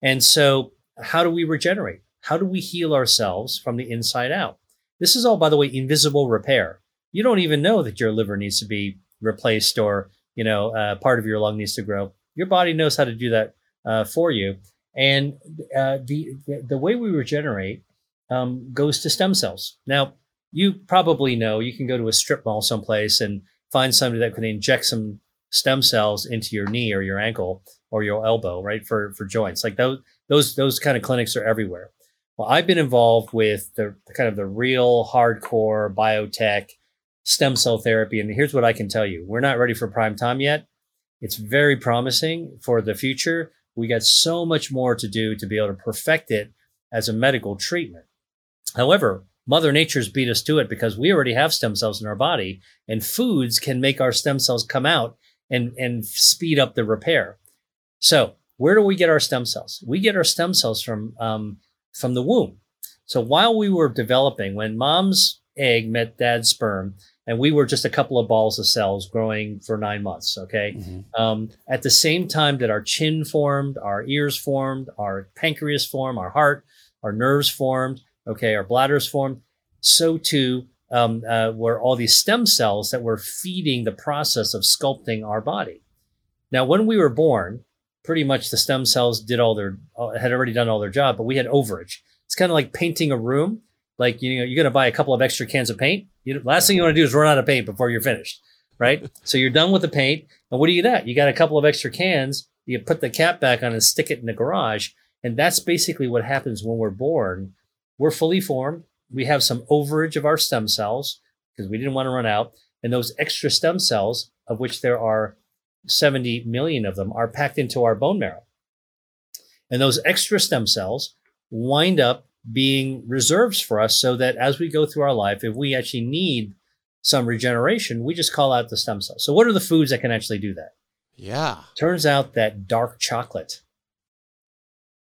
And so, how do we regenerate? How do we heal ourselves from the inside out? This is all, by the way, invisible repair. You don't even know that your liver needs to be replaced or, you know, uh, part of your lung needs to grow. Your body knows how to do that uh, for you. And uh, the, the way we regenerate um, goes to stem cells. Now, you probably know you can go to a strip mall someplace and find somebody that can inject some stem cells into your knee or your ankle or your elbow, right? For for joints. Like those those those kind of clinics are everywhere. Well, I've been involved with the, the kind of the real hardcore biotech stem cell therapy. And here's what I can tell you. We're not ready for prime time yet. It's very promising for the future. We got so much more to do to be able to perfect it as a medical treatment. However, Mother Nature's beat us to it because we already have stem cells in our body, and foods can make our stem cells come out and, and speed up the repair. So, where do we get our stem cells? We get our stem cells from um, from the womb. So while we were developing, when mom's egg met dad's sperm, and we were just a couple of balls of cells growing for nine months, okay, Mhm. um, at the same time that our chin formed, our ears formed, our pancreas formed, our heart, our nerves formed, okay, our bladders formed, so too um, uh, were all these stem cells that were feeding the process of sculpting our body. Now, when we were born, pretty much the stem cells did all their uh, had already done all their job, but we had overage. It's kind of like painting a room. Like you know, you're going to buy a couple of extra cans of paint. You, last thing you want to do is run out of paint before you're finished, right? so you're done with the paint, and what do you got? You got a couple of extra cans. You put the cap back on and stick it in the garage, and that's basically what happens when we're born. We're fully formed. We have some overage of our stem cells because we didn't want to run out, and those extra stem cells, of which there are 70 million of them, are packed into our bone marrow. And those extra stem cells wind up being reserves for us so that as we go through our life, if we actually need some regeneration, we just call out the stem cells. So, what are the foods that can actually do that? Yeah. Turns out that dark chocolate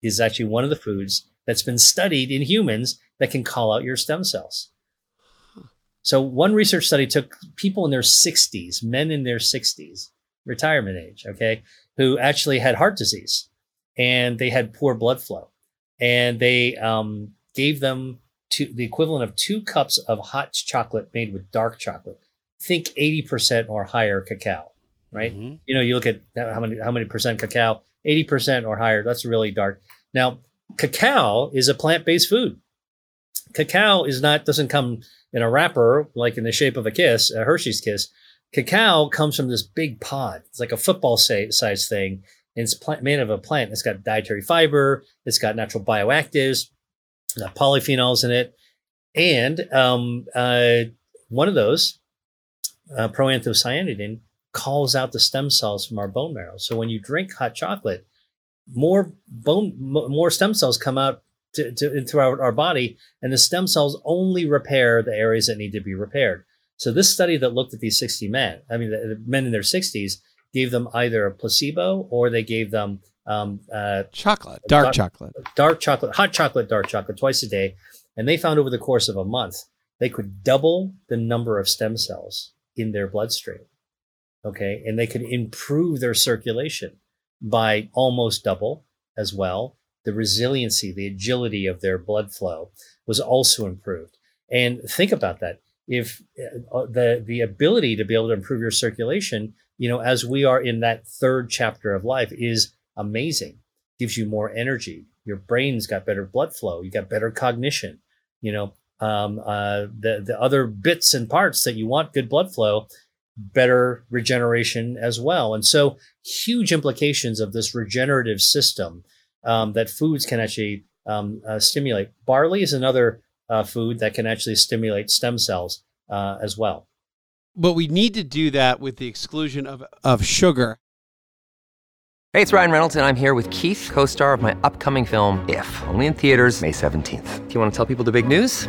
is actually one of the foods that's been studied in humans that can call out your stem cells. So, one research study took people in their 60s, men in their 60s, retirement age, okay, who actually had heart disease and they had poor blood flow. And they um, gave them two, the equivalent of two cups of hot chocolate made with dark chocolate. Think 80% or higher cacao, right? Mhm. you know, you look at how many how many percent cacao, eighty percent or higher. That's really dark. Now, cacao is a plant based food. Cacao is not doesn't come in a wrapper like in the shape of a kiss, a Hershey's kiss. Cacao comes from this big pod. It's like a football size thing it's plant, made of a plant. It's got dietary fiber. It's got natural bioactives, polyphenols in it, and um, uh, one of those, uh, proanthocyanidin, calls out the stem cells from our bone marrow. So when you drink hot chocolate, more bone, more stem cells come out to, to, throughout our body, and the stem cells only repair the areas that need to be repaired. So this study that looked at these 60 men, I mean, the, the men in their 60s, gave them either a placebo or they gave them um, uh, chocolate, dark, dark chocolate, dark chocolate, hot chocolate, dark chocolate twice a day, and they found over the course of a month they could double the number of stem cells in their bloodstream. Okay, and they could improve their circulation by almost double as well the resiliency, the agility of their blood flow was also improved. And think about that. If uh, the the ability to be able to improve your circulation, you know, as we are in that third chapter of life, is amazing. Gives you more energy. Your brain's got better blood flow. You got better cognition. You know, um, uh, the the other bits and parts that you want good blood flow, better regeneration as well. And so, huge implications of this regenerative system um, that foods can actually um, uh, stimulate. Barley is another uh, food that can actually stimulate stem cells uh, as well. But we need to do that with the exclusion of, of sugar. Hey, it's Ryan Reynolds, and I'm here with Keith, co star of my upcoming film, If, only in theaters, May 17th. Do you want to tell people the big news?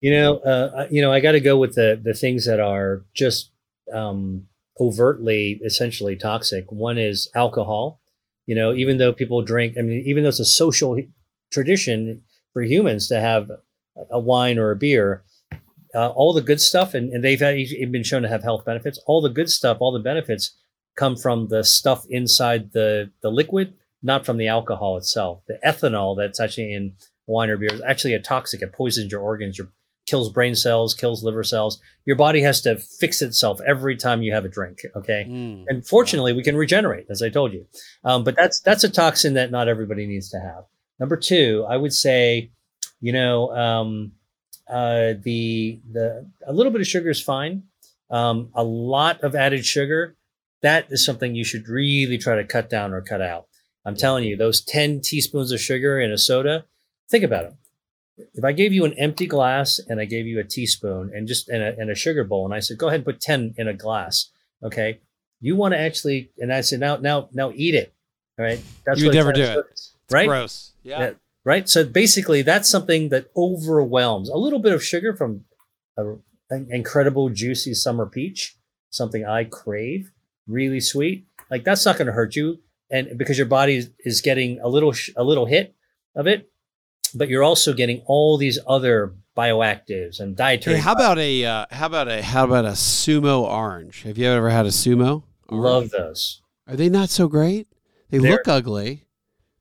You know, uh, you know, I got to go with the the things that are just um, overtly, essentially toxic. One is alcohol. You know, even though people drink, I mean, even though it's a social tradition for humans to have a wine or a beer, uh, all the good stuff, and, and they've been shown to have health benefits. All the good stuff, all the benefits come from the stuff inside the the liquid, not from the alcohol itself. The ethanol that's actually in wine or beer is actually a toxic. It poisons your organs, your kills brain cells, kills liver cells. Your body has to fix itself every time you have a drink. Okay, mm. and fortunately, we can regenerate, as I told you. Um, but that's that's a toxin that not everybody needs to have. Number two, I would say, you know, um, uh, the the a little bit of sugar is fine. Um, a lot of added sugar, that is something you should really try to cut down or cut out. I'm telling you, those 10 teaspoons of sugar in a soda, think about it if I gave you an empty glass and I gave you a teaspoon and just and a, and a sugar bowl, and I said, go ahead and put 10 in a glass. Okay. You want to actually, and I said, now, now, now eat it. All right. That's you would never do it. It's right. Gross. Yeah. yeah. Right. So basically, that's something that overwhelms a little bit of sugar from a, an incredible juicy summer peach, something I crave, really sweet. Like that's not going to hurt you. And because your body is getting a little, a little hit of it, but you're also getting all these other bioactives and dietary. Hey, how about a uh, how about a how about a sumo orange? Have you ever had a sumo? Orange? Love those. Are they not so great? They they're, look ugly,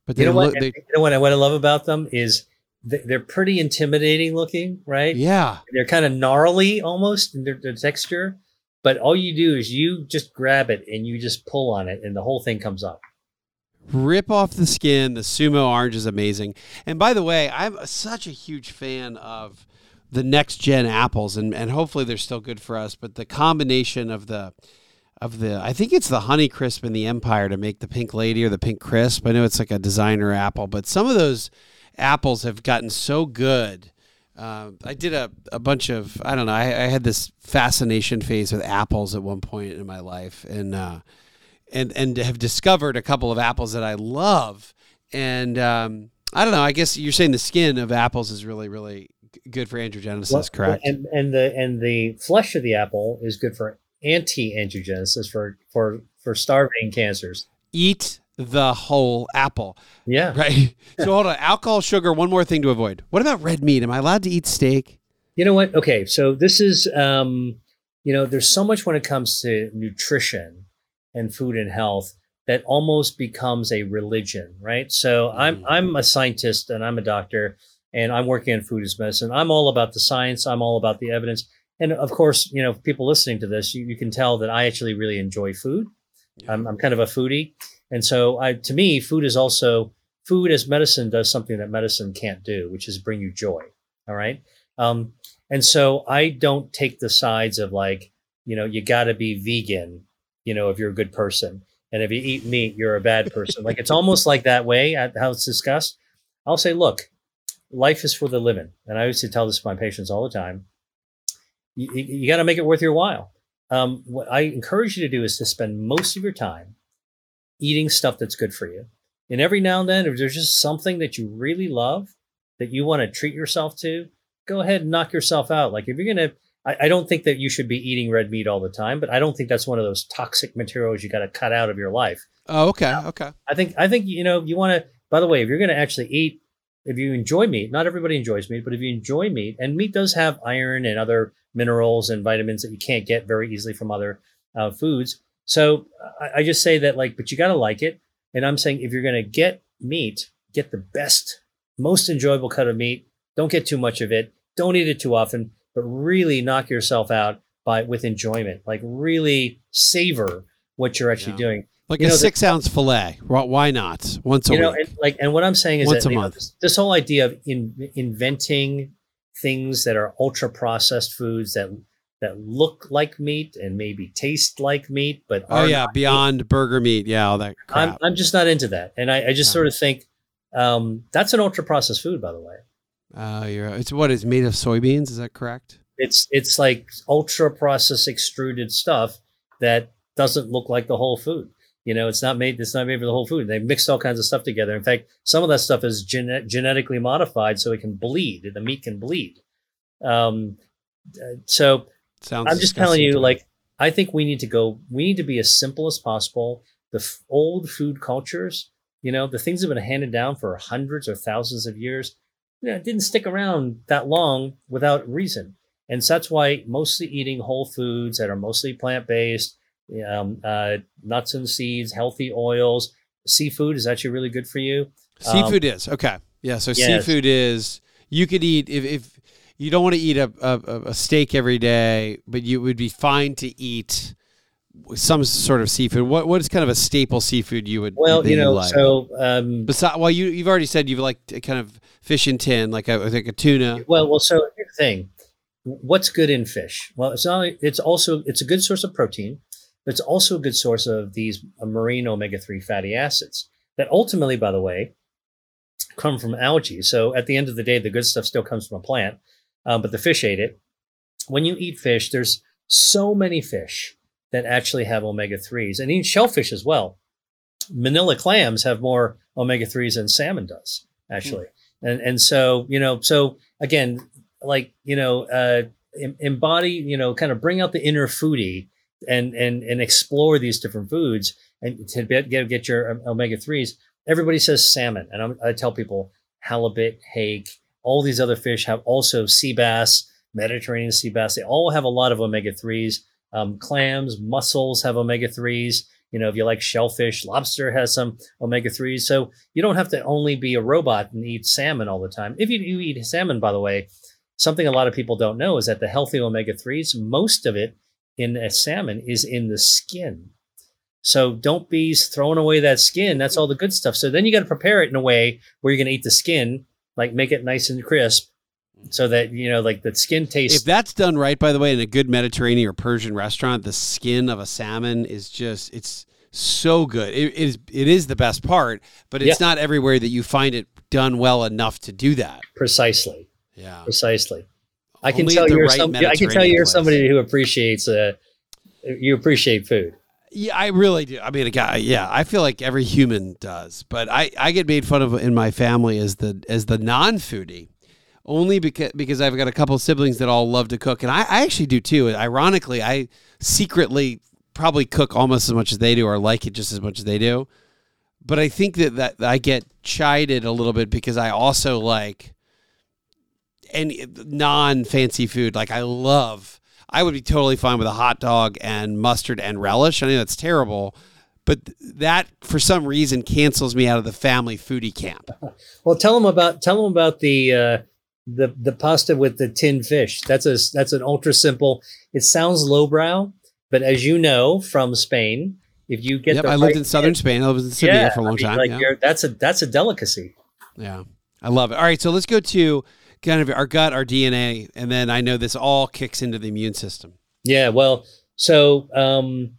but they you know look. What, they, you know what? I, what I love about them is they're pretty intimidating looking, right? Yeah, they're kind of gnarly almost in their, their texture. But all you do is you just grab it and you just pull on it, and the whole thing comes up rip off the skin. The sumo orange is amazing. And by the way, I'm such a huge fan of the next gen apples, and, and hopefully they're still good for us. But the combination of the of the I think it's the Honey Crisp and the Empire to make the Pink Lady or the Pink Crisp. I know it's like a designer apple, but some of those apples have gotten so good. Uh, I did a, a bunch of I don't know. I, I, had this fascination phase with apples at one point in my life, and uh, and and have discovered a couple of apples that I love. And um, I don't know. I guess you're saying the skin of apples is really really good for angiogenesis, well, correct? And and the and the flesh of the apple is good for anti-angiogenesis for for for starving cancers. Eat the whole apple. Yeah. Right. so hold on. Alcohol, sugar. One more thing to avoid. What about red meat? Am I allowed to eat steak? You know what? Okay. So this is, um, you know, there's so much when it comes to nutrition and food and health that almost becomes a religion, right? So I'm Mm. I'm a scientist and I'm a doctor and I'm working in food as medicine. I'm all about the science. I'm all about the evidence. And of course, you know, people listening to this, you, you can tell that I actually really enjoy food. I'm, I'm kind of a foodie. And so I, to me, food is also food as medicine does something that medicine can't do, which is bring you joy. All right. Um, and so I don't take the sides of like, you know, you got to be vegan, you know, if you're a good person. And if you eat meat, you're a bad person. like it's almost like that way, at how it's discussed. I'll say, look, life is for the living. And I used to tell this to my patients all the time. You, you, got to make it worth your while. Um, what I encourage you to do is to spend most of your time eating stuff that's good for you. And every now and then, if there's just something that you really love that you want to treat yourself to, go ahead and knock yourself out. Like if you're going to, I don't think that you should be eating red meat all the time, but I don't think that's one of those toxic materials you got to cut out of your life. Oh, okay, okay. I think, I think, you know, you want to, by the way, if you're going to actually eat, if you enjoy meat, not everybody enjoys meat, but if you enjoy meat, and meat does have iron and other minerals and vitamins that you can't get very easily from other uh, foods. So I, I just say that, like, but you got to like it. And I'm saying if you're going to get meat, get the best, most enjoyable cut of meat. Don't get too much of it. Don't eat it too often, but really knock yourself out by with enjoyment. Like really savor what you're actually Yeah. doing. Like You a know, the- six ounce fillet. Why not? Once a you know, week. and like, and what I'm saying is Once that a you know, this, this whole idea of in, inventing things that are ultra processed foods that that look like meat and maybe taste like meat, but oh yeah, not meat, beyond burger meat. Yeah, all that I'm. I'm just not into that, and I, I just Yeah. sort of think um, that's an ultra processed food, by the way. Oh, you're. It's what is made of soybeans. Is that correct? It's it's like ultra processed extruded stuff that doesn't look like the whole food. You know, it's not made. It's not made for the whole food. They mixed all kinds of stuff together. In fact, some of that stuff is gene- genetically modified so it can bleed. The meat can bleed. Um, uh, so Sounds. I'm just telling you, like, I think we need to go. We need to be as simple as possible. The f- old food cultures, you know, the things that have been handed down for hundreds or thousands of years, you know, it didn't stick around that long without reason. And so that's why mostly eating whole foods that are mostly plant based, um, uh, nuts and seeds, healthy oils, seafood is actually really good for you. Um, seafood is okay. Yeah, so Yes. seafood is. You could eat if if you don't want to eat a, a a steak every day, but you would be fine to eat some sort of seafood. What what is kind of a staple seafood you would? Well, you know, like? so um, Besides, well, you you've already said you like to kind of fish and tin, like a like a tuna. Well, well. So here's the thing: what's good in fish? Well, it's not. It's also it's a good source of protein, but it's also a good source of these uh, marine omega three fatty acids that ultimately, by the way, come from algae. So at the end of the day, the good stuff still comes from a plant, um, but the fish ate it. When you eat fish, there's so many fish that actually have omega threes, and even shellfish as well. Manila clams have more omega threes than salmon does, actually. And and so you know, so again, like you know, uh, em- embody, you know, kind of bring out the inner foodie and and and explore these different foods and to get get, your omega threes. Everybody says salmon, and I'm, I tell people halibut, hake, all these other fish have also sea bass, Mediterranean sea bass. They all have a lot of omega threes. Um, clams, mussels have omega threes. You know, if you like shellfish, lobster has some omega threes. So you don't have to only be a robot and eat salmon all the time. If you, you eat salmon, by the way, something a lot of people don't know is that the healthy omega threes, most of it in a salmon is in the skin. So don't be throwing away that skin. That's all the good stuff. So then you got to prepare it in a way where you're going to eat the skin, like make it nice and crisp, so that you know, like the skin tastes. If that's done right, by the way, in a good Mediterranean or Persian restaurant, the skin of a salmon is just it's so good. It is it is the best part, but it's Yeah. not everywhere that you find it done well enough to do that. precisely, Yeah. precisely. I can tell you're right some, I can tell you're place. somebody who appreciates uh, you appreciate food. Yeah, I really do. I mean, a guy. Yeah, I feel like every human does, but I, I get made fun of in my family as the as the non foodie, only because because I've got a couple of siblings that all love to cook, and I, I actually do too. Ironically, I secretly probably cook almost as much as they do, or like it just as much as they do. But I think that that I get chided a little bit because I also like any non fancy food. Like I love, I would be totally fine with a hot dog and mustard and relish. I know that's terrible, but that for some reason cancels me out of the family foodie camp. Well, tell them about tell them about the uh, the the pasta with the tinned fish. That's a that's an ultra simple. It sounds lowbrow, but as you know from Spain, if you get Yep, the I lived right- in southern Spain. I lived in Sevilla yeah, for a long I mean, time. Like yeah. that's a that's a delicacy. Yeah, I love it. All right, so let's go to kind of our gut, our DNA, and then I know this all kicks into the immune system. Yeah, well, so um,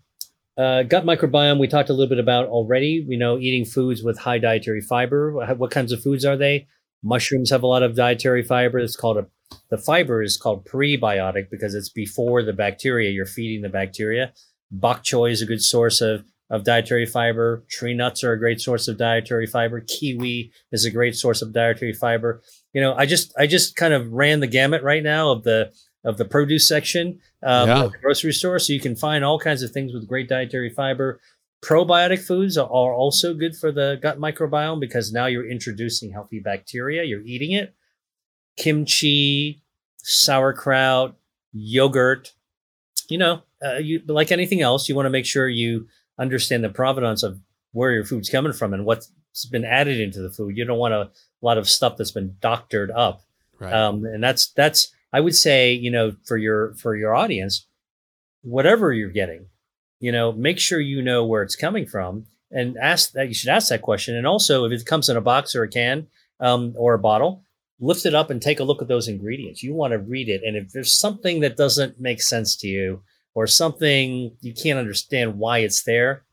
uh, gut microbiome we talked a little bit about already. You know, eating foods with high dietary fiber. What kinds of foods are they? Mushrooms have a lot of dietary fiber. It's called a the fiber is called prebiotic because it's before the bacteria. You're feeding the bacteria. Bok choy is a good source of of dietary fiber. Tree nuts are a great source of dietary fiber. Kiwi is a great source of dietary fiber. You know, I just I just kind of ran the gamut right now of the of the produce section um, Yeah. at the grocery store, so you can find all kinds of things with great dietary fiber. Probiotic foods are also good for the gut microbiome because now you're introducing healthy bacteria. You're eating it. Kimchi, sauerkraut, yogurt. You know, uh, you like anything else, you want to make sure you understand the provenance of where your food's coming from and what's been added into the food. You don't want a lot of stuff that's been doctored up. Right. Um, and that's that's I would say you know for your for your audience, whatever you're getting, you know, make sure you know where it's coming from and ask that you should ask that question. And also, if it comes in a box or a can um, or a bottle, lift it up and take a look at those ingredients. You want to read it, and if there's something that doesn't make sense to you or something you can't understand why it's there,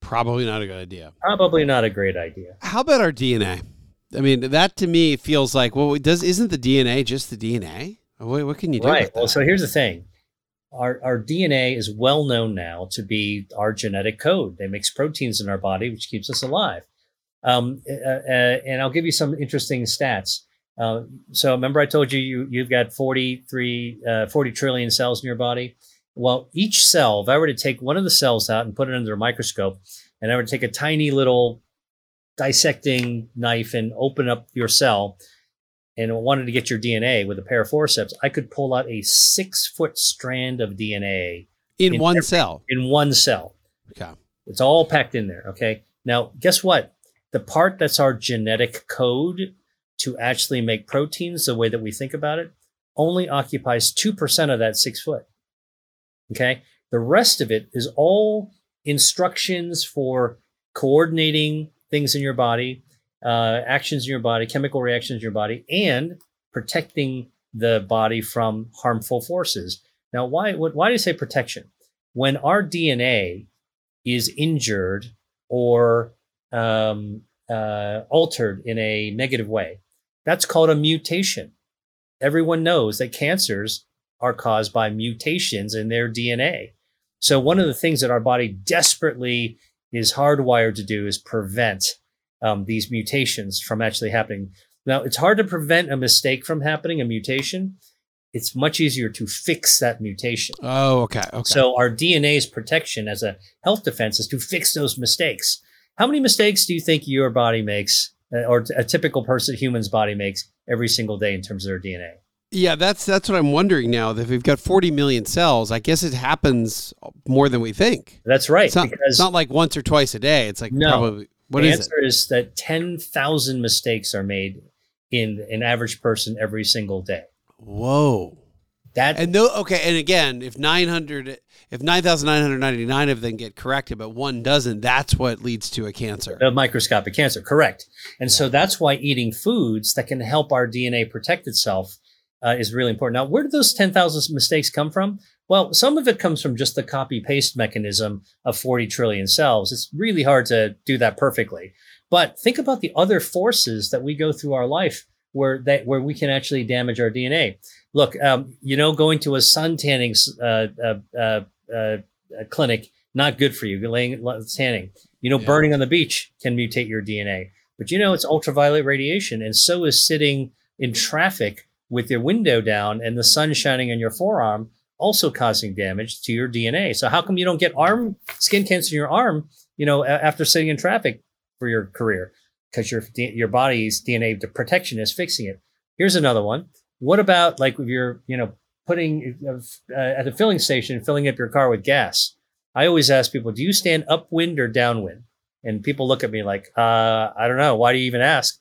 Probably not a good idea. probably not a great idea. How about our DNA? I mean, that to me feels like well, does isn't the DNA just the DNA? What, what can you do? Right. Well, so here's the thing. Our, our DNA is well known now to be our genetic code. They makes proteins in our body, which keeps us alive. Um, uh, uh, and I'll give you some interesting stats. Uh, so remember, I told you, you you've got 43, uh, 40 trillion cells in your body. Well, each cell, if I were to take one of the cells out and put it under a microscope, and I were to take a tiny little dissecting knife and open up your cell, and wanted to get your DNA with a pair of forceps, I could pull out a six foot strand of DNA in in one every- cell. in one cell. Okay. It's all packed in there. Okay. Now, guess what? The part that's our genetic code to actually make proteins the way that we think about it only occupies 2% of that six foot. Okay. The rest of it is all instructions for coordinating things in your body, uh, actions in your body, chemical reactions in your body, and protecting the body from harmful forces. Now, why, why do you say protection? When our DNA is injured or um, uh, altered in a negative way. That's called a mutation. Everyone knows that cancers are caused by mutations in their DNA. So, one of the things that our body desperately is hardwired to do is prevent um, these mutations from actually happening. Now, it's hard to prevent a mistake from happening, a mutation. It's much easier to fix that mutation. Oh, okay. Okay. So our DNA's protection as a health defense is to fix those mistakes. How many mistakes do you think your body makes, uh, or a typical person, human's body makes every single day in terms of their DNA? yeah, that's that's what I'm wondering now. That if we've got 40 million cells, I guess it happens more than we think. That's right. It's not, because it's not like once or twice a day. It's like No. probably what the is answer is that ten thousand mistakes are made in an average person every single day. Whoa. That And no, okay. And again, if 900, if 9,999 of them get corrected, but one doesn't, that's what leads to a cancer. of microscopic cancer, correct. And so that's why eating foods that can help our DNA protect itself uh, is really important. Now, where do those 10,000 mistakes come from? Well, some of it comes from just the copy paste mechanism of 40 trillion cells. It's really hard to do that perfectly. But think about the other forces that we go through our life where that where we can actually damage our DNA. Look, um, you know, going to a sun tanning uh, uh, uh, uh, clinic not good for you. Laying tanning. You know, Yeah. burning on the beach can mutate your DNA. But you know, it's ultraviolet radiation, and so is sitting in traffic with your window down and the sun shining on your forearm, also causing damage to your DNA. So how come you don't get arm skin cancer in your arm? You know, after sitting in traffic for your career, because your your body's DNA the protection is fixing it. Here's another one. What about like if you're, you know, putting uh, at a filling station, filling up your car with gas? I always ask people, do you stand upwind or downwind? And people look at me like, uh, I don't know. Why do you even ask?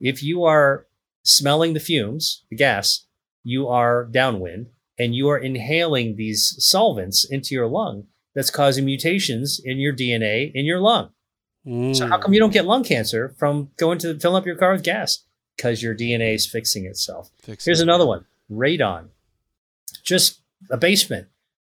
If you are smelling the fumes, the gas, you are downwind and you are inhaling these solvents into your lung that's causing mutations in your DNA in your lung. So how come you don't get mm. lung cancer from going to fill up your car with gas? Because your DNA is fixing itself. Fix Here's it. another one: radon. Just a basement.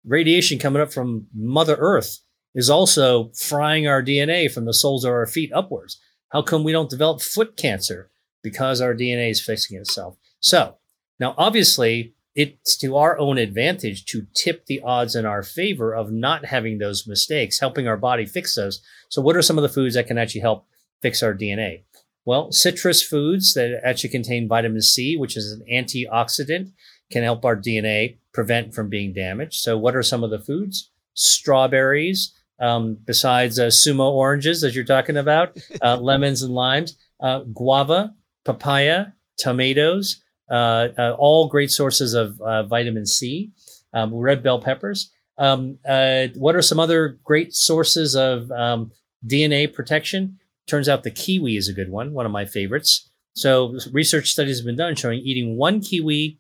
Radiation coming up from Mother Earth is also frying our DNA from the soles of our feet upwards. How come we don't develop foot cancer? Because our DNA is fixing itself. So now, obviously, it's to our own advantage to tip the odds in our favor of not having those mistakes, helping our body fix those. So, what are some of the foods that can actually help fix our DNA? Well, citrus foods that actually contain vitamin C, which is an antioxidant, can help our DNA prevent from being damaged. So, what are some of the foods? Strawberries, um, besides uh, sumo oranges, as you're talking about, uh, lemons and limes, uh, guava, papaya, tomatoes, all great sources of uh, vitamin C, um, red bell peppers. Um, uh, what are some other great sources of um, DNA protection? Turns out the kiwi is a good one, one of my favorites. So, research studies have been done showing eating one kiwi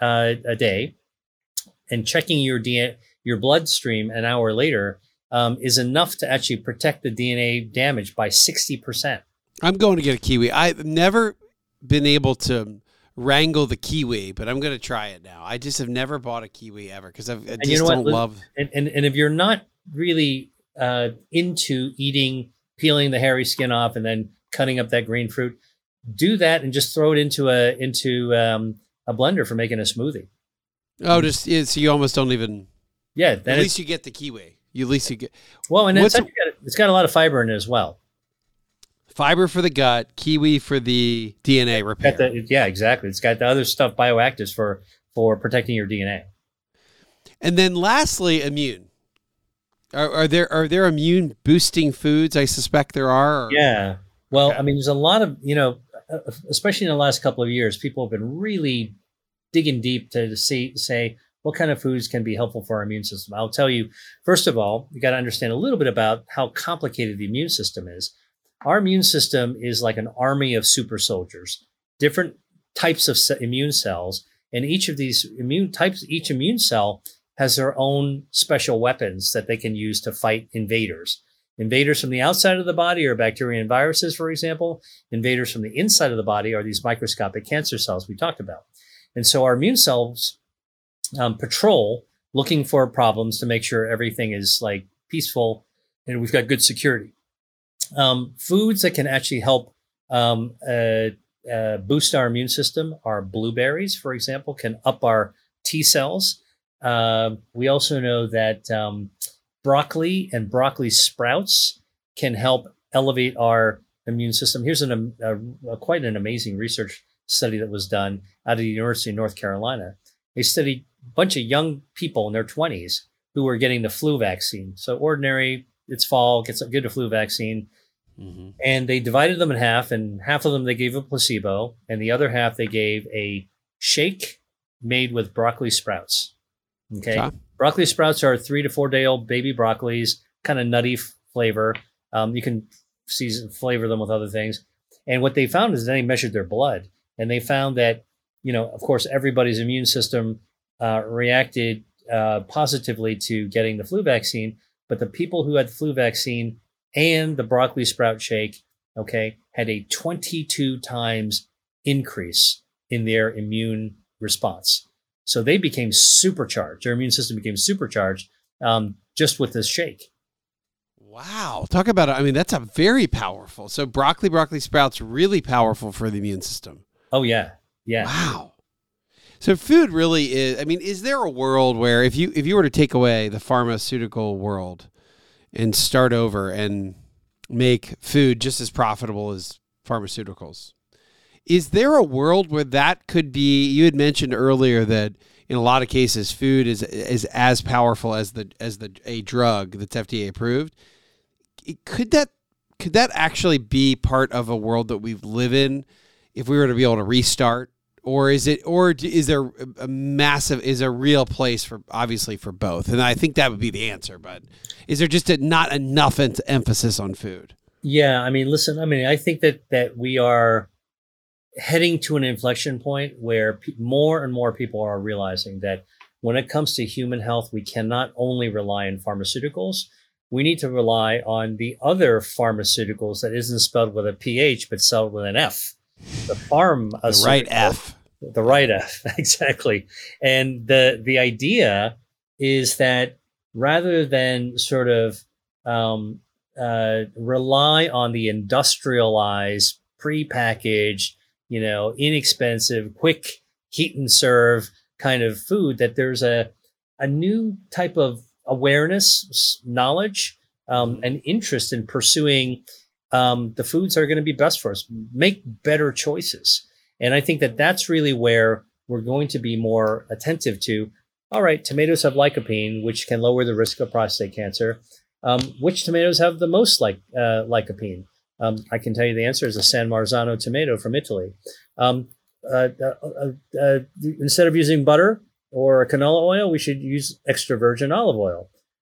uh, a day and checking your DNA, your bloodstream an hour later um, is enough to actually protect the DNA damage by 60%. I'm going to get a kiwi. I've never been able to wrangle the kiwi, but I'm going to try it now. I just have never bought a kiwi ever because I just you know don't Liz- love. And, and, and if you're not really uh, into eating, peeling the hairy skin off and then cutting up that green fruit, do that and just throw it into a into um, a blender for making a smoothie. Oh, just yeah, so you almost don't even. Yeah, At least you get the kiwi. You at least you get well, and it's, got, it's got a lot of fiber in it as well. Fiber for the gut, kiwi for the DNA repair. The, yeah, exactly. It's got the other stuff, bioactives for for protecting your DNA. And then lastly, immune. Are, are there are there immune boosting foods? I suspect there are. or- Yeah. Well, Okay. I mean, there's a lot of, you know, uh, especially in the last couple of years, people have been really digging deep to see, say, what kind of foods can be helpful for our immune system. I'll tell you, first of all, you got to understand a little bit about how complicated the immune system is. Our immune system is like an army of super soldiers, different types of immune cells. And each of these immune types, each immune cell has their own special weapons that they can use to fight invaders. Invaders from the outside of the body are bacteria and viruses, for example. Invaders from the inside of the body are these microscopic cancer cells we talked about. And so our immune cells um, patrol looking for problems to make sure everything is like peaceful and we've got good security. Um, foods that can actually help um, uh, uh, boost our immune system are blueberries, for example, can up our T cells. Uh, we also know that um, broccoli and broccoli sprouts can help elevate our immune system. Here's an, um, a, a, quite an amazing research study that was done out of the University of North Carolina. They studied a bunch of young people in their 20s who were getting the flu vaccine. So ordinary, it's fall, get get a flu vaccine, Mhm. and they divided them in half, and half of them they gave a placebo, and the other half they gave a shake made with broccoli sprouts. Okay. Okay. Broccoli sprouts are three to four day old baby broccolis, kind of nutty f- flavor. Um, you can season flavor them with other things. And what they found is they measured their blood, and they found that you know, of course, everybody's immune system uh, reacted uh, positively to getting the flu vaccine, but the people who had the flu vaccine and the broccoli sprout shake, okay, had a 22 times increase in their immune response. So they became supercharged. Their immune system became supercharged um, just with this shake. Wow. Talk about it. I mean, that's a very powerful. So broccoli, broccoli sprouts, really powerful for the immune system. Oh yeah, yeah. Wow. So food really is. I mean, is there a world where if you if you were to take away the pharmaceutical world and start over and make food just as profitable as pharmaceuticals, is there a world where that could be? You had mentioned earlier that in a lot of cases, food is is as powerful as the as the a drug that's FDA approved. Could that could that actually be part of a world that we live in if we were to be able to restart or is it or is there a- massive is a real place for obviously for both? And I think that would be the answer. But is there just a, not enough en- emphasis on food? Yeah, I mean, listen, I mean, I think that that we are heading to an inflection point where pe- more and more people are realizing that when it comes to human health, we cannot only rely on pharmaceuticals. We need to rely on the other pharmaceuticals that isn't spelled with a PH but spelled with an F. The farm, The right F. the right F, exactly. And the the idea is that rather than sort of um, uh, rely on the industrialized, prepackaged, you know, inexpensive, quick heat and serve kind of food, that there's a a new type of awareness, knowledge, um, and interest in pursuing um, the foods that are going to be best for us. Make better choices. And I think that that's really where we're going to be more attentive to. All right, tomatoes have lycopene, which can lower the risk of prostate cancer. Um, which tomatoes have the most like uh, lycopene? Um, I can tell you the answer is a San Marzano tomato from Italy. Um, uh, uh, uh, uh, instead of using butter or canola oil, we should use extra virgin olive oil.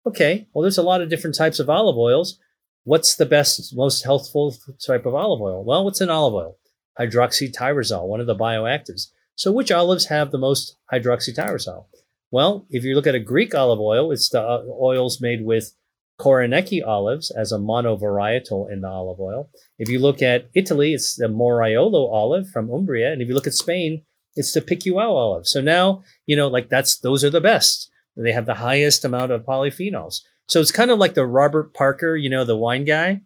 Okay, well, there's a lot of different types of olive oils. What's the best, most healthful type of olive oil? Well, what's in olive oil? Hydroxytyrosol, one of the bioactives. So, which olives have the most hydroxytyrosol? Well, if you look at a Greek olive oil, it's the uh, oils made with Koroneiki olives as a monovarietal in the olive oil. If you look at Italy, it's the Moraiolo olive from Umbria, and if you look at Spain, it's the Picual olive. So now you know, like that's those are the best. They have the highest amount of polyphenols. So it's kind of like the Robert Parker, you know, the wine guy.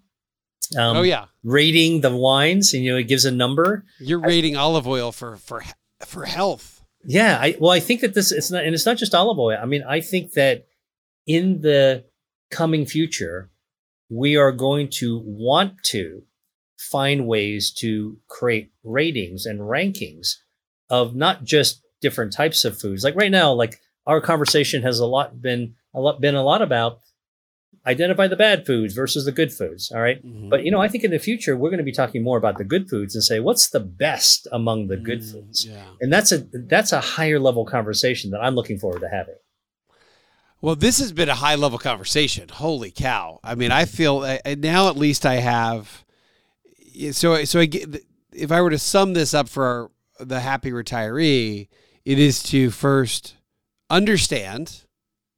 Um, oh yeah, rating the wines, and you know, it gives a number. you're rating olive oil for for for health. Yeah, I well, I think that this it's not, and it's not just olive oil. I mean, I think that in the coming future, we are going to want to find ways to create ratings and rankings of not just different types of foods. Like right now, like our conversation has a lot been a lot been a lot about identify the bad foods versus the good foods. All right? But you know, I think in the future we're going to be talking more about the good foods and say what's the best among the good Mm, foods Yeah. and that's a that's a higher level conversation that I'm looking forward to having. Well, this has been a high level conversation. Holy cow! I mean, I feel now at least I have. So so I get, if I were to sum this up for the happy retiree, it is to first understand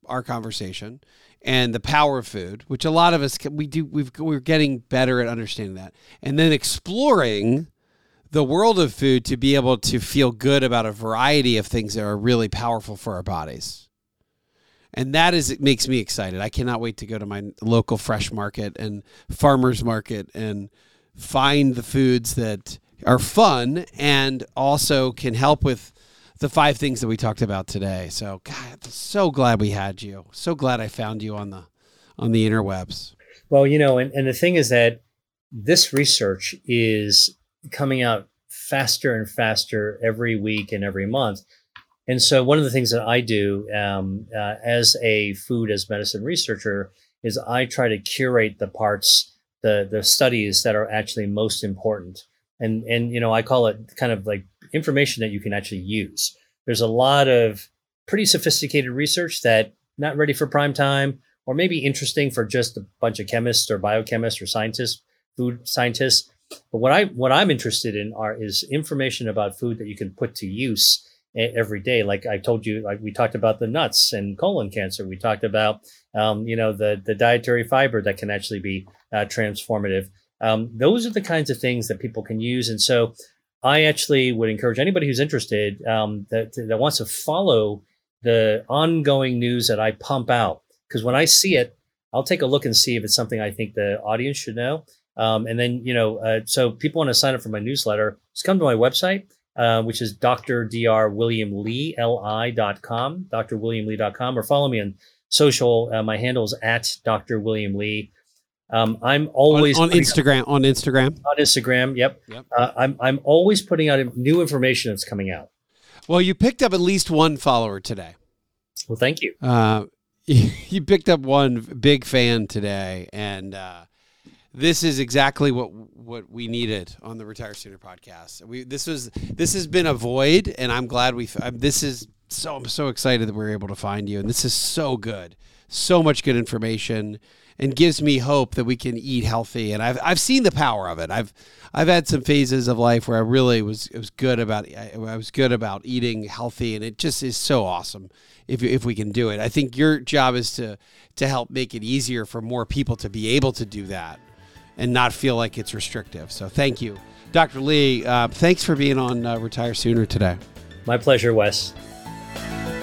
our conversation and the power of food, which a lot of us we do. We've we're getting better at understanding that, and then exploring the world of food to be able to feel good about a variety of things that are really powerful for our bodies and that is it makes me excited. I cannot wait to go to my local fresh market and farmers market and find the foods that are fun and also can help with the five things that we talked about today. So, God, so glad we had you. So glad I found you on the on the interwebs. Well, you know, and, and the thing is that this research is coming out faster and faster every week and every month. And so, one of the things that I do um, uh, as a food as medicine researcher is I try to curate the parts, the the studies that are actually most important. And and you know, I call it kind of like information that you can actually use. There's a lot of pretty sophisticated research that not ready for prime time or maybe interesting for just a bunch of chemists or biochemists or scientists, food scientists. But what I what I'm interested in are is information about food that you can put to use every day. Like I told you, like we talked about the nuts and colon cancer. We talked about um, you know the the dietary fiber that can actually be uh, transformative. Um, those are the kinds of things that people can use, and so I actually would encourage anybody who's interested um, that that wants to follow the ongoing news that I pump out because when I see it, I'll take a look and see if it's something I think the audience should know. Um, and then, you know, uh, so people want to sign up for my newsletter, just come to my website, uh, which is L-I.com, drwilliamli.com, or follow me on social. Uh, my handle is at Dr. William Li. Um, I'm always on putting- Instagram, on Instagram. on Instagram. Yep. Yep. Uh, I'm, I'm always putting out new information that's coming out. Well, you picked up at least one follower today. Well, thank you. Uh, you picked up one big fan today, and uh, this is exactly what what we needed on the Retire Sooner podcast. We this was this has been a void, and I'm glad we. This is so I'm so excited that we are able to find you, and this is so good, so much good information, and gives me hope that we can eat healthy. And I've I've seen the power of it. I've I've had some phases of life where I really was was good about I, I was good about eating healthy, and it just is so awesome if if we can do it. I think your job is to to help make it easier for more people to be able to do that and not feel like it's restrictive. So thank you, Dr. Li. Uh, thanks for being on uh, Retire Sooner today. My pleasure, Wes.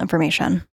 information.